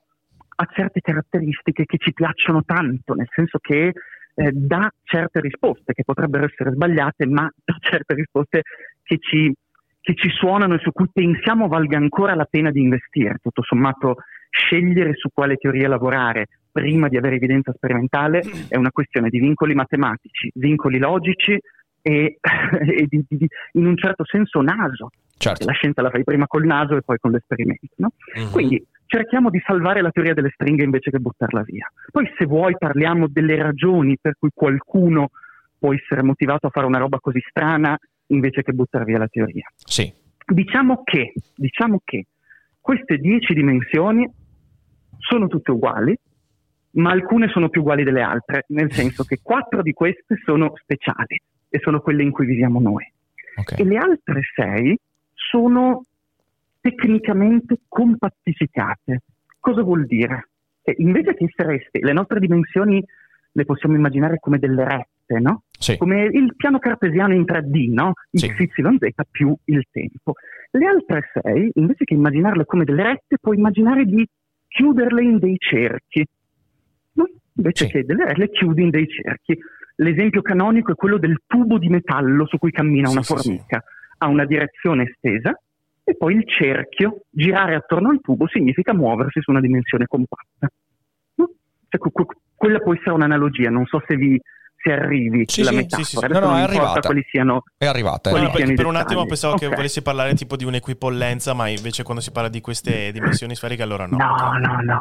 ha certe caratteristiche che ci piacciono tanto, nel senso che eh, dà certe risposte che potrebbero essere sbagliate, ma dà certe risposte che ci, che ci suonano e su cui pensiamo valga ancora la pena di investire. Tutto sommato, scegliere su quale teoria lavorare prima di avere evidenza sperimentale è una questione di vincoli matematici, vincoli logici e, e di, di, in un certo senso naso. Certo. La scienza la fai prima col naso e poi con l'esperimento. No? Mhm. Quindi cerchiamo di salvare la teoria delle stringhe invece che buttarla via. Poi se vuoi parliamo delle ragioni per cui qualcuno può essere motivato a fare una roba così strana invece che buttare via la teoria. Sì. Diciamo che, diciamo che queste dieci dimensioni sono tutte uguali, ma alcune sono più uguali delle altre, nel senso che quattro di queste sono speciali e sono quelle in cui viviamo noi. Ok. E le altre sei sono tecnicamente compattificate. Cosa vuol dire? Che invece che essere resti, le nostre dimensioni le possiamo immaginare come delle rette, no? Sì. Come il piano cartesiano in 3D, no? Sì. X, Y, Z più il tempo. Le altre sei, invece che immaginarle come delle rette, puoi immaginare di chiuderle in dei cerchi. Invece Sì. che delle rette, le chiudi in dei cerchi. L'esempio canonico è quello del tubo di metallo su cui cammina una Sì, sì, sì. formica. Ha una direzione estesa e poi il cerchio, girare attorno al tubo, significa muoversi su una dimensione compatta. Cioè, que- que- quella può essere un'analogia, non so se vi se arrivi Sì, la sì, metafora. sì, sì, No, no, non è arrivata. quali siano È arrivata. è Quali No, siano per un attimo pensavo che Ok. volessi parlare tipo di un'equipollenza, ma invece quando si parla di queste dimensioni sferiche allora no. No, no, no.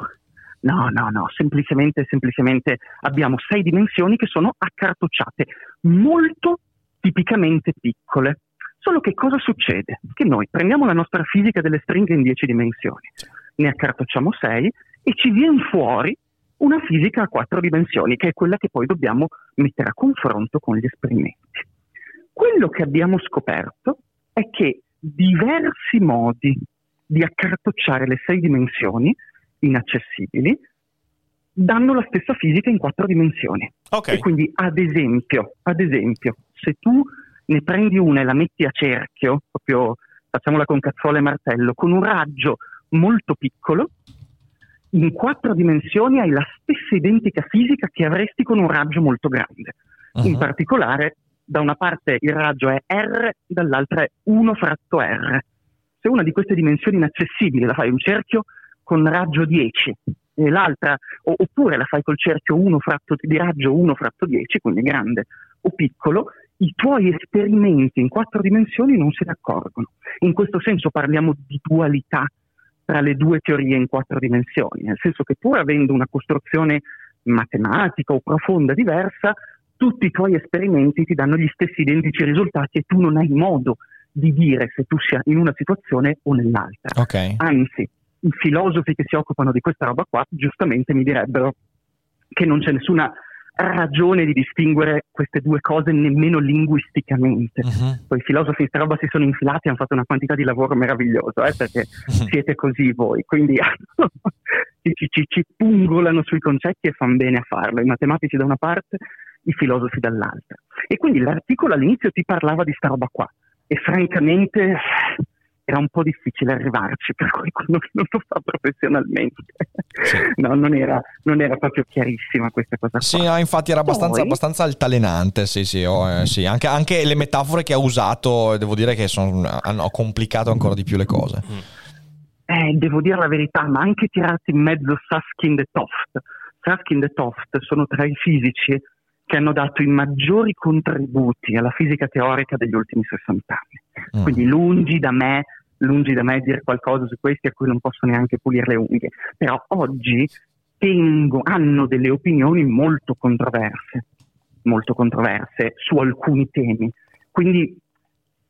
No, no, no, semplicemente, semplicemente abbiamo sei dimensioni che sono accartocciate, molto tipicamente piccole. Solo che cosa succede? Che noi prendiamo la nostra fisica delle stringhe in dieci dimensioni, ne accartocciamo sei e ci viene fuori una fisica a quattro dimensioni, che è quella che poi dobbiamo mettere a confronto con gli esperimenti. Quello che abbiamo scoperto è che diversi modi di accartocciare le sei dimensioni inaccessibili danno la stessa fisica in quattro dimensioni. Ok, E quindi, ad esempio, ad esempio, se tu ne prendi una e la metti a cerchio, proprio facciamola con cazzuola e martello, con un raggio molto piccolo, in quattro dimensioni hai la stessa identica fisica che avresti con un raggio molto grande. In Mhm. particolare, da una parte il raggio è R, dall'altra è 1 fratto R. Se una di queste dimensioni inaccessibili la fai un cerchio con raggio 10 e l'altra, o- oppure la fai col cerchio 1 fratto di raggio 1 fratto 10, quindi grande o piccolo, i tuoi esperimenti in quattro dimensioni non se ne accorgono. In questo senso parliamo di dualità tra le due teorie in quattro dimensioni, nel senso che pur avendo una costruzione matematica o profonda diversa, tutti i tuoi esperimenti ti danno gli stessi identici risultati e tu non hai modo di dire se tu sia in una situazione o nell'altra. Ok. Anzi, i filosofi che si occupano di questa roba qua giustamente mi direbbero che non c'è nessuna ragione di distinguere queste due cose nemmeno linguisticamente. Mhm. Poi i filosofi in questa roba si sono infilati e hanno fatto una quantità di lavoro meraviglioso, eh, perché Mhm. siete così voi, quindi ci- ci- ci pungolano sui concetti e fanno bene a farlo, i matematici da una parte, i filosofi dall'altra. E quindi l'articolo all'inizio ti parlava di sta roba qua e francamente era un po' difficile arrivarci per qualcuno che non lo fa professionalmente. Sì. No, non era, non era proprio chiarissima questa cosa qua. Sì, no, infatti era abbastanza, Poi- abbastanza altalenante, sì, sì, oh, eh, sì. Anche, anche le metafore che ha usato, devo dire che son- hanno complicato ancora di più le cose. Eh, devo dire la verità, ma anche tirati in mezzo Susskind e Toft. Susskind e Toft sono tra i fisici che hanno dato i maggiori contributi alla fisica teorica degli ultimi 60 anni. Mm. Quindi lungi da me, lungi da me dire qualcosa su questi a cui non posso neanche pulire le unghie. Però oggi tengo- hanno delle opinioni molto controverse, molto controverse su alcuni temi. Quindi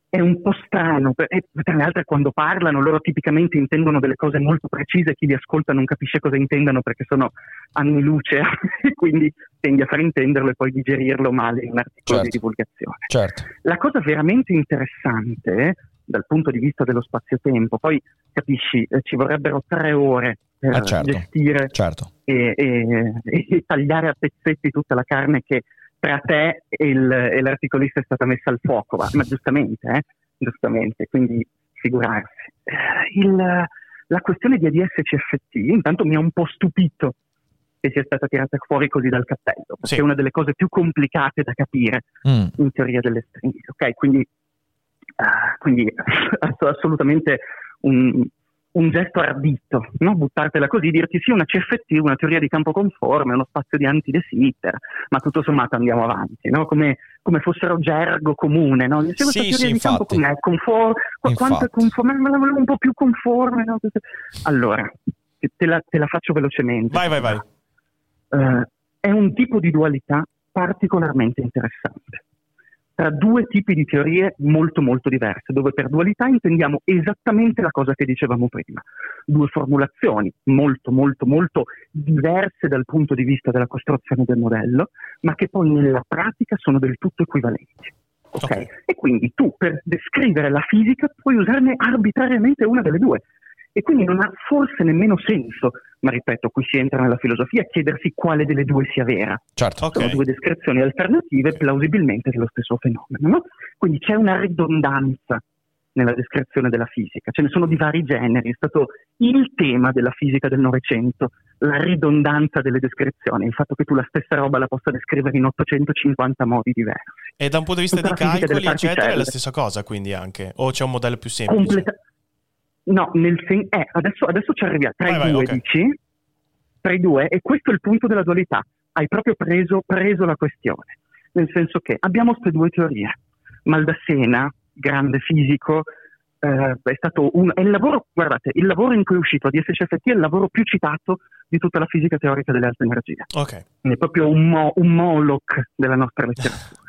è un po' strano, e tra le altre quando parlano loro tipicamente intendono delle cose molto precise, chi li ascolta non capisce cosa intendano perché sono anni luce e quindi tendi a fraintenderlo e poi digerirlo male in un articolo Certo. di divulgazione. Certo. La cosa veramente interessante dal punto di vista dello spazio-tempo, poi capisci, eh, ci vorrebbero tre ore per Eh, certo. gestire Certo. e, e- e tagliare a pezzetti tutta la carne che tra te e, il- e l'articolista è stata messa al fuoco, ma, ma giustamente, eh, giustamente, quindi figurarsi. Eh, il- la questione di ADS-CFT intanto mi ha un po' stupito che sia stata tirata fuori così dal cappello, perché Sì. è una delle cose più complicate da capire Mm. in teoria delle stringhe, ok? Quindi, ah, quindi ass- assolutamente un, un gesto ardito, no? buttartela così, dirti sì, una CFT, una teoria di campo conforme, uno spazio di anti-de Sitter, ma tutto sommato andiamo avanti, no? come, come fossero gergo comune. No? Dice, questa Sì, teoria sì, di campo infatti. com'è? Confor- qu- quanto è conforme? Me la volevo un po' più conforme. no? Allora, te- la, te la faccio velocemente. Vai, vai, vai. Eh, è un tipo di dualità particolarmente interessante tra due tipi di teorie molto molto diverse, dove per dualità intendiamo esattamente la cosa che dicevamo prima, due formulazioni molto molto molto diverse dal punto di vista della costruzione del modello, ma che poi nella pratica sono del tutto equivalenti. ok? Ok. E quindi tu per descrivere la fisica puoi usarne arbitrariamente una delle due. E quindi non ha forse nemmeno senso, ma ripeto, qui si entra nella filosofia, chiedersi quale delle due sia vera. Certo. Ok. Sono due descrizioni alternative plausibilmente dello stesso fenomeno. no? Quindi c'è una ridondanza nella descrizione della fisica, ce ne sono di vari generi, è stato il tema della fisica del Novecento, la ridondanza delle descrizioni, il fatto che tu la stessa roba la possa descrivere in 850 modi diversi. E da un punto di vista Tutta di calcoli, eccetera, è la stessa cosa, quindi anche. O c'è un modello più semplice? Completa- No, nel sen- eh, adesso, adesso ci arriviamo. Tra Vai, i vai, due ok. dici? Tra i due, e questo è il punto della dualità. Hai proprio preso, preso la questione. Nel senso che abbiamo queste due teorie. Maldacena, grande fisico, eh, è stato un, è il lavoro, guardate, il lavoro in cui è uscito ADS-CFT è il lavoro più citato di tutta la fisica teorica delle alte energie Ok. è proprio un, mo- un Moloch della nostra letteratura.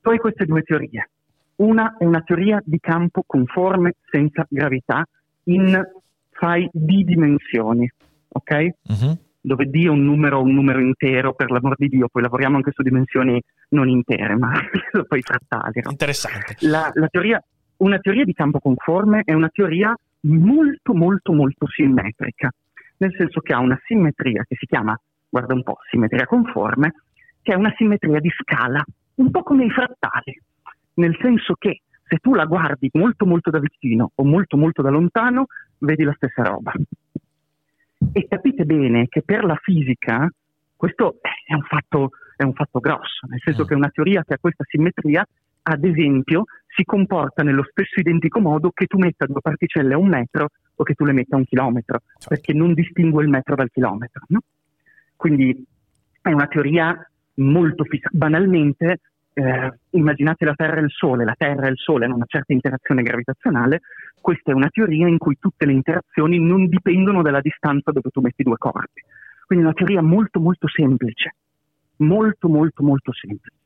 Poi queste due teorie. Una è una teoria di campo conforme senza gravità in fai di dimensioni, ok? Mhm. Dove D è un numero, un numero intero, per l'amor di Dio, poi lavoriamo anche su dimensioni non intere, ma poi frattali. no? Interessante. La, la teoria, una teoria di campo conforme è una teoria molto molto molto simmetrica, nel senso che ha una simmetria che si chiama, guarda un po', simmetria conforme, che è una simmetria di scala, un po' come i frattali, nel senso che se tu la guardi molto molto da vicino o molto molto da lontano, vedi la stessa roba. E capite bene che per la fisica questo è un fatto, è un fatto grosso, nel senso Mm. che una teoria che ha questa simmetria, ad esempio, si comporta nello stesso identico modo che tu metta due particelle a un metro o che tu le metta a un chilometro, perché non distingue il metro dal chilometro. no? Quindi è una teoria molto fissa. Banalmente, eh, immaginate la Terra e il Sole, la Terra e il Sole hanno una certa interazione gravitazionale, questa è una teoria in cui tutte le interazioni non dipendono dalla distanza dove tu metti due corpi. Quindi è una teoria molto molto semplice, molto molto molto semplice.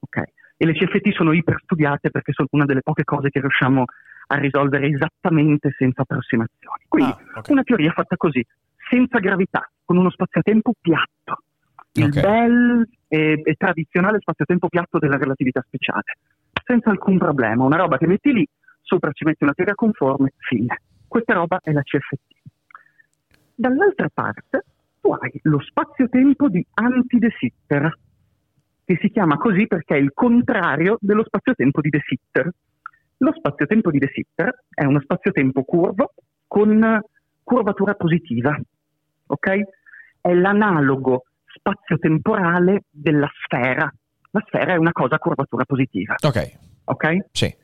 Ok? E le CFT sono iperstudiate perché sono una delle poche cose che riusciamo a risolvere esattamente senza approssimazioni. Quindi Ah, ok. una teoria fatta così, senza gravità, con uno spazio-tempo piatto. Il Ok. bel e, e tradizionale spazio-tempo piatto della relatività speciale, senza alcun problema. Una roba che metti lì, sopra ci metti una teoria conforme, fine. Questa roba è la CFT. Dall'altra parte tu hai lo spazio-tempo di Anti-de Sitter, che si chiama così perché è il contrario dello spazio-tempo di De Sitter. Lo spazio-tempo di De Sitter è uno spazio-tempo curvo con curvatura positiva, ok? È l'analogo spazio-temporale della sfera. La sfera è una cosa a curvatura positiva, Ok, ok? sì.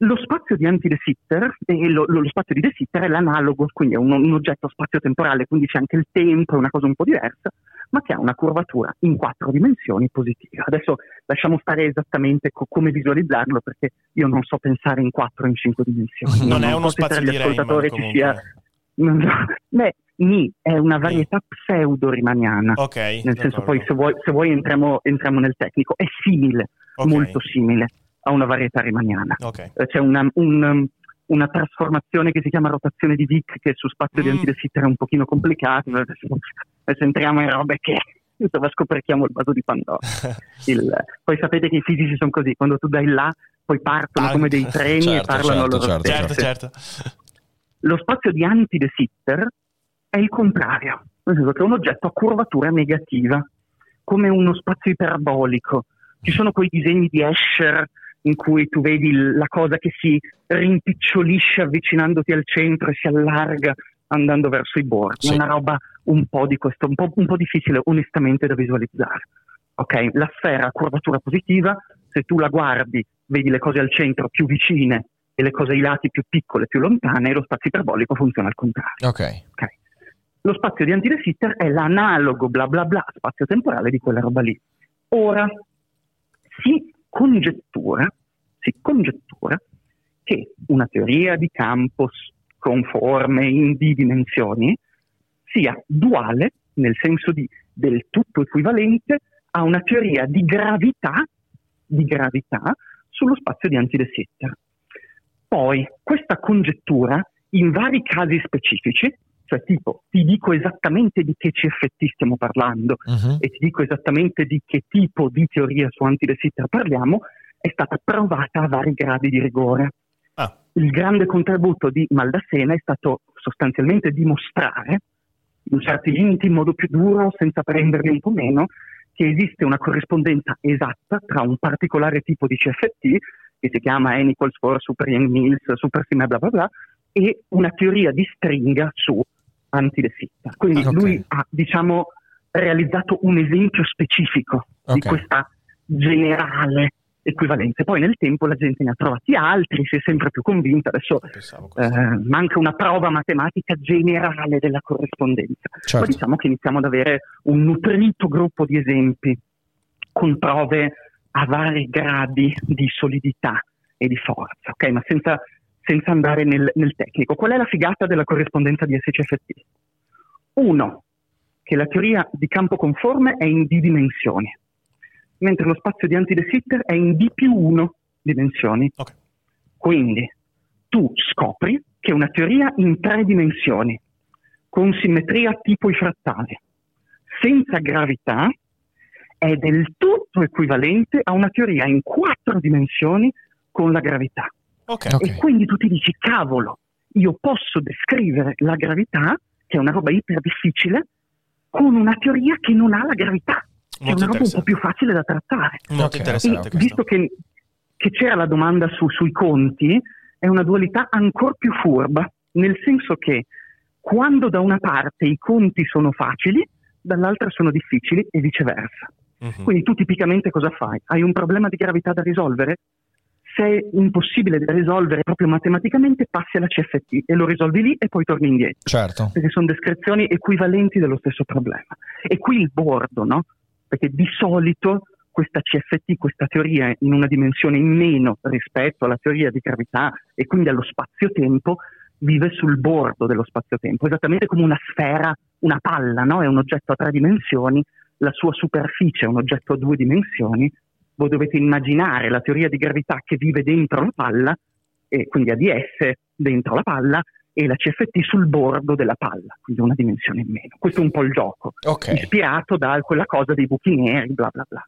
Lo spazio di anti-De Sitter, e lo, lo- spazio di De Sitter è l'analogo, quindi è un, un oggetto spazio-temporale, quindi c'è anche il tempo, è una cosa un po' diversa, ma che ha una curvatura in quattro dimensioni positiva. Adesso lasciamo stare esattamente co- come visualizzarlo, perché io non so pensare in quattro o in cinque dimensioni. Non è uno so spazio di ascoltatori ci sia... non so. Beh, Ni è una varietà pseudo-rimaniana. Ok. Nel senso, poi se vuoi, se vuoi entriamo, entriamo nel tecnico, è simile, Ok, molto simile a una varietà rimaniana. Ok. Eh, c'è una, un, um, una trasformazione che si chiama rotazione di Wick che su spazio di Mm. Anti De Sitter è un pochino complicato adesso, adesso entriamo in robe che insomma scoperchiamo il vaso di Pandora Il- poi sapete che i fisici sono così quando tu dai là poi partono Ah, come dei treni e certo, parlano certo, loro certo. Certo, certo. Lo spazio di Anti De Sitter è il contrario, nel senso che è un oggetto a curvatura negativa, come uno spazio iperbolico. Ci sono quei disegni di Escher in cui tu vedi la cosa che si rimpicciolisce avvicinandoti al centro e si allarga andando verso i bordi. Sì. È una roba un po' di questo, un po', un po' difficile onestamente da visualizzare. Ok, la sfera ha curvatura positiva, se tu la guardi vedi le cose al centro più vicine e le cose ai lati più piccole, più lontane, e lo spazio iperbolico funziona al contrario. Ok. Ok. Lo spazio di Anti De Sitter è l'analogo bla bla bla spazio-temporale di quella roba lì. Ora si congettura, si congettura che una teoria di campo conforme in D dimensioni sia duale, nel senso di del tutto equivalente, a una teoria di gravità, di gravità sullo spazio di Anti. Poi questa congettura in vari casi specifici, cioè tipo ti dico esattamente di che CFT stiamo parlando Mhm. e ti dico esattamente di che tipo di teoria su Anti De Sitter parliamo, è stata provata a vari gradi di rigore. Ah. Il grande contributo di Maldacena è stato sostanzialmente dimostrare, in certi limiti in modo più duro, senza prenderli un po' meno, che esiste una corrispondenza esatta tra un particolare tipo di CFT, che si chiama N equals 4, Super Young Mills, Super Sim, bla bla bla, e una teoria di stringa su Anti De Sitter. Quindi Ah, ok. lui ha, diciamo, realizzato un esempio specifico Ok. di questa generale equivalenza. Poi nel tempo la gente ne ha trovati altri, si è sempre più convinta. Adesso eh, manca una prova matematica generale della corrispondenza. Certo. Ma diciamo che iniziamo ad avere un nutrito gruppo di esempi con prove a vari gradi di solidità e di forza, ok? Ma senza, senza andare nel, nel tecnico. Qual è la figata della corrispondenza di SCFT? Uno, che la teoria di campo conforme è in D dimensioni, mentre lo spazio di Anti De Sitter è in D più 1 dimensioni. Ok. Quindi tu scopri che una teoria in tre dimensioni, con simmetria tipo i frattali, senza gravità, è del tutto equivalente a una teoria in quattro dimensioni con la gravità. Ok. Ok. E quindi tu ti dici, cavolo, io posso descrivere la gravità, che è una roba iper difficile, con una teoria che non ha la gravità, che è una roba un po' più facile da trattare. Molto interessante E visto che, che c'era la domanda su- sui conti, è una dualità ancora più furba, nel senso che quando da una parte i conti sono facili, dall'altra sono difficili e viceversa. Mhm. Quindi tu tipicamente cosa fai? Hai un problema di gravità da risolvere? Se è impossibile da risolvere proprio matematicamente, passi alla CFT e lo risolvi lì e poi torni indietro Certo. perché sono descrizioni equivalenti dello stesso problema. E qui il bordo, no? Perché di solito questa CFT, questa teoria in una dimensione in meno rispetto alla teoria di gravità e quindi allo spazio-tempo, vive sul bordo dello spazio-tempo, esattamente come una sfera, una palla, no? È un oggetto a tre dimensioni, la sua superficie è un oggetto a due dimensioni. Voi dovete immaginare la teoria di gravità che vive dentro la palla, e quindi ADS dentro la palla, e la CFT sul bordo della palla, quindi una dimensione in meno. Questo è un po' il gioco, Ok. ispirato da quella cosa dei buchi neri, bla bla bla.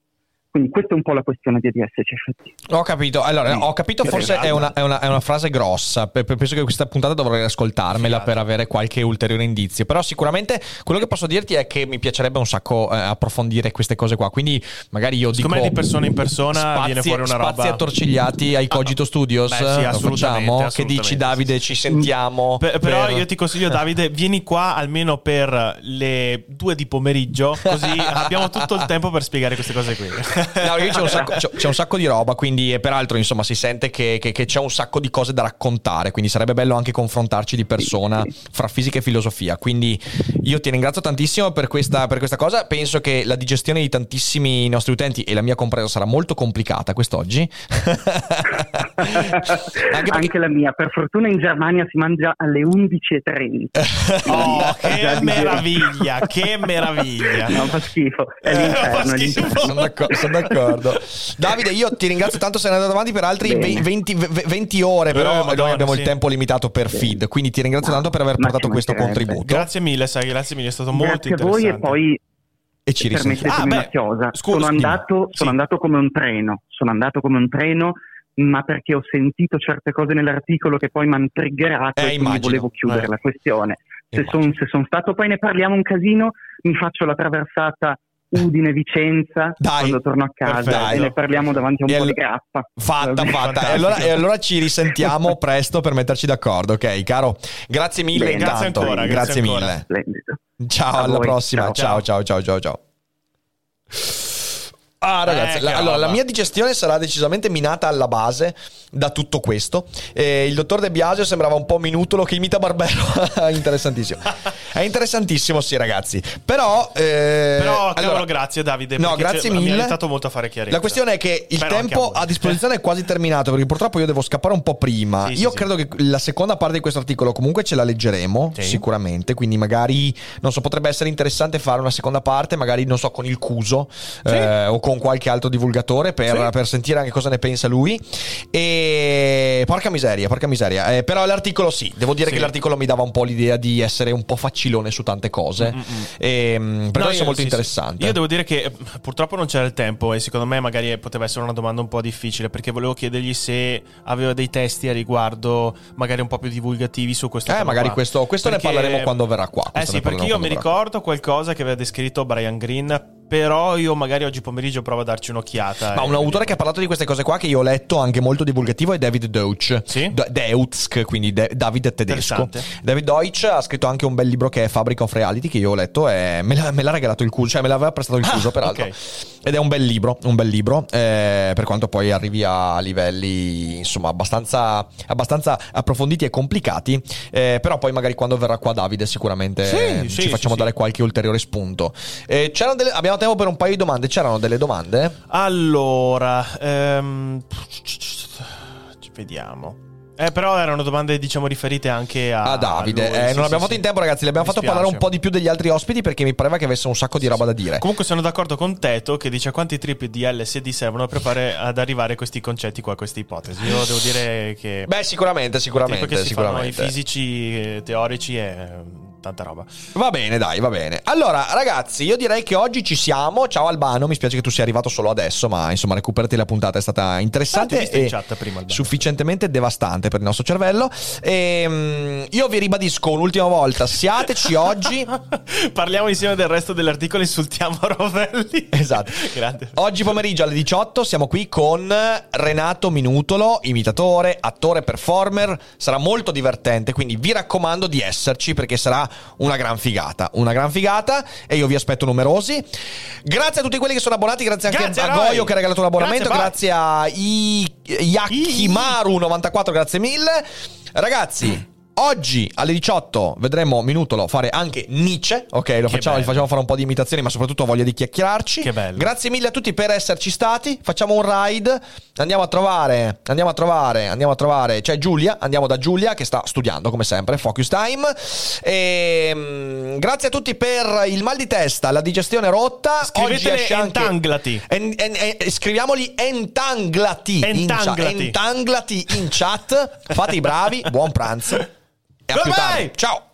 Quindi questa è un po' la questione di ADS CFT. Ho capito, allora Sì. ho capito, forse è una, è una- è una frase grossa, pe- pe- penso che questa puntata dovrei ascoltarmela per avere qualche ulteriore indizio, però sicuramente quello che posso dirti è che mi piacerebbe un sacco eh, approfondire queste cose qua, quindi magari io Secondo dico me di persona in persona spazi, viene fuori una roba- spazi attorcigliati ai Cogito Studios, Beh, sì, assolutamente, facciamo? Che assolutamente, dici Davide, sì, ci sentiamo? Per- però per- io ti consiglio, Davide, vieni qua almeno per le due di pomeriggio, così abbiamo tutto il tempo per spiegare queste cose qui. No, perché c'è un, sacco, c'è- un sacco di roba, quindi e peraltro insomma si sente che, che- che c'è un sacco di cose da raccontare, quindi sarebbe bello anche confrontarci di persona fra fisica e filosofia. Quindi io ti ringrazio tantissimo per questa, per questa cosa, penso che la digestione di tantissimi nostri utenti e la mia compresa sarà molto complicata quest'oggi. Anche, perché- la mia, per fortuna in Germania si mangia alle 11.30. Oh, che meraviglia, che meraviglia. No, fa schifo, è Eh, l'inferno. sono, d'accordo, sono d'accordo. Davide, io ti ringrazio tanto, sei andato avanti per altri Bene. ve- 20, ve- 20 ore, però Eh, noi Madonna, abbiamo sì. il tempo limitato per feed, quindi ti ringrazio tanto per aver ma portato questo contributo. Grazie mille, sai, grazie mille, è stato molto Grazie a voi interessante. e poi E ci risentiamo. permettetemi Ah, una scusa, sono, andato, sono Sì. andato come un treno, sono andato come un treno, ma perché ho sentito certe cose nell'articolo che poi mi hanno triggerato Eh, e quindi volevo chiudere Eh. la questione. Se sono stato poi ne parliamo un casino, mi faccio la traversata Udine-Vicenza Dai. quando torno a casa Perfetto. e ne parliamo davanti a un E po' di grappa. Fatta, fatta. E allora, e allora ci risentiamo presto per metterci d'accordo, ok, caro? Grazie mille Bene, grazie ancora, grazie grazie ancora. mille. Splendido. Ciao, A alla voi, prossima. Ciao, ciao. ciao, ciao, ciao, ciao. Ah, ragazzi, Eh, la, allora, la mia digestione sarà decisamente minata alla base da tutto questo. Eh, il dottor De Biasio sembrava un po' minutolo che imita Barbero. interessantissimo. È interessantissimo, sì, ragazzi. Però, eh, Però, cavolo, allora, grazie Davide. No, grazie c'è- Mi mille. ha aiutato molto a fare chiarezza. La questione è che il anche tempo a disposizione è quasi terminato perché purtroppo io devo scappare un po' prima. Sì, sì, io sì. credo che la seconda parte di questo articolo comunque ce la leggeremo Sì. sicuramente, quindi magari non so, potrebbe essere interessante fare una seconda parte, magari non so con il Cuso eh, o con qualche altro divulgatore per, Sì. per sentire anche cosa ne pensa lui. E porca miseria, porca miseria. Eh, però l'articolo sì, devo dire Sì. che l'articolo mi dava un po' l'idea di essere un po' facilone su tante cose. E, mm, per No, è molto sì, interessante. Io devo dire che eh, purtroppo non c'era il tempo e secondo me magari poteva essere una domanda un po' difficile perché volevo chiedergli se aveva dei testi a riguardo, magari un po' più divulgativi su questo Eh, magari qua. questo- questo ne Perché- parleremo quando verrà qua, Eh sì, ne perché io mi ricordo qualcosa che aveva descritto Brian Green, però io magari oggi pomeriggio provo a darci un'occhiata. Ma un autore vediamo. che ha parlato di queste cose qua che io ho letto anche molto divulgativo è David Deutsch. Sì? Deutsch, quindi De- David tedesco. David Deutsch ha scritto anche un bel libro che è Fabric of Reality che io ho letto e me l'ha, me l'ha regalato il Cuso, cioè me l'aveva prestato il Ah, Cuso peraltro. ok. Ed è un bel libro, un bel libro, eh, per quanto poi arrivi a livelli insomma abbastanza, abbastanza approfonditi e complicati, eh, però poi magari quando verrà qua Davide sicuramente Sì, eh, sì, ci facciamo dare qualche ulteriore spunto. Eh, c'erano delle- abbiamo tempo per un paio di domande, c'erano delle domande? Allora, ehm, vediamo. Eh, però erano domande, diciamo, riferite anche a, a Davide. a lui. Eh, Sì, non sì, abbiamo sì. fatto in tempo, ragazzi. Le abbiamo Mi fatto spiace. parlare un po' di più degli altri ospiti perché mi pareva che avesse un sacco di roba da dire. Comunque sono d'accordo con Teto che dice quanti trip di LSD servono per fare ad arrivare a questi concetti qua, a queste ipotesi. Io devo dire che Beh, sicuramente, sicuramente, che si fanno i sicuramente. fisici eh, teorici è tanta roba. Va bene, dai, va bene. Allora, ragazzi, io direi che oggi ci siamo. Ciao Albano, mi spiace che tu sia arrivato solo adesso, ma insomma, recuperati la puntata, è stata interessante in e chat prima, sufficientemente devastante per il nostro cervello. E, io vi ribadisco un'ultima volta, siateci oggi. Parliamo insieme del resto dell'articolo, insultiamo Rovelli. Esatto. Grande. Oggi pomeriggio alle 18 siamo qui con Renato Minutolo, imitatore, attore, performer. Sarà molto divertente, quindi vi raccomando di esserci perché sarà una gran figata. Una gran figata e io vi aspetto numerosi. Grazie a tutti quelli che sono abbonati, grazie anche Grazie a a. Goyo che ha regalato un abbonamento, Grazie, grazie, a I- Yakimaru94, grazie mille. Ragazzi. Oggi alle 18 vedremo Minutolo fare anche Nietzsche. Ok, lo facciamo, gli facciamo fare un po' di imitazioni, ma soprattutto voglia di chiacchierarci. Che bello. Grazie mille a tutti per esserci stati. Facciamo un ride. Andiamo a trovare. Andiamo a trovare. Andiamo a trovare. C'è Giulia. Andiamo da Giulia che sta studiando come sempre. Focus time. E, mm, grazie a tutti per il mal di testa, la digestione rotta. Scrivetele entanglati. En- en- en- scriviamoli entanglati. in chat- Entanglati. entanglati in chat. Fate i bravi. Buon pranzo. E a più Goodbye. tardi. Ciao.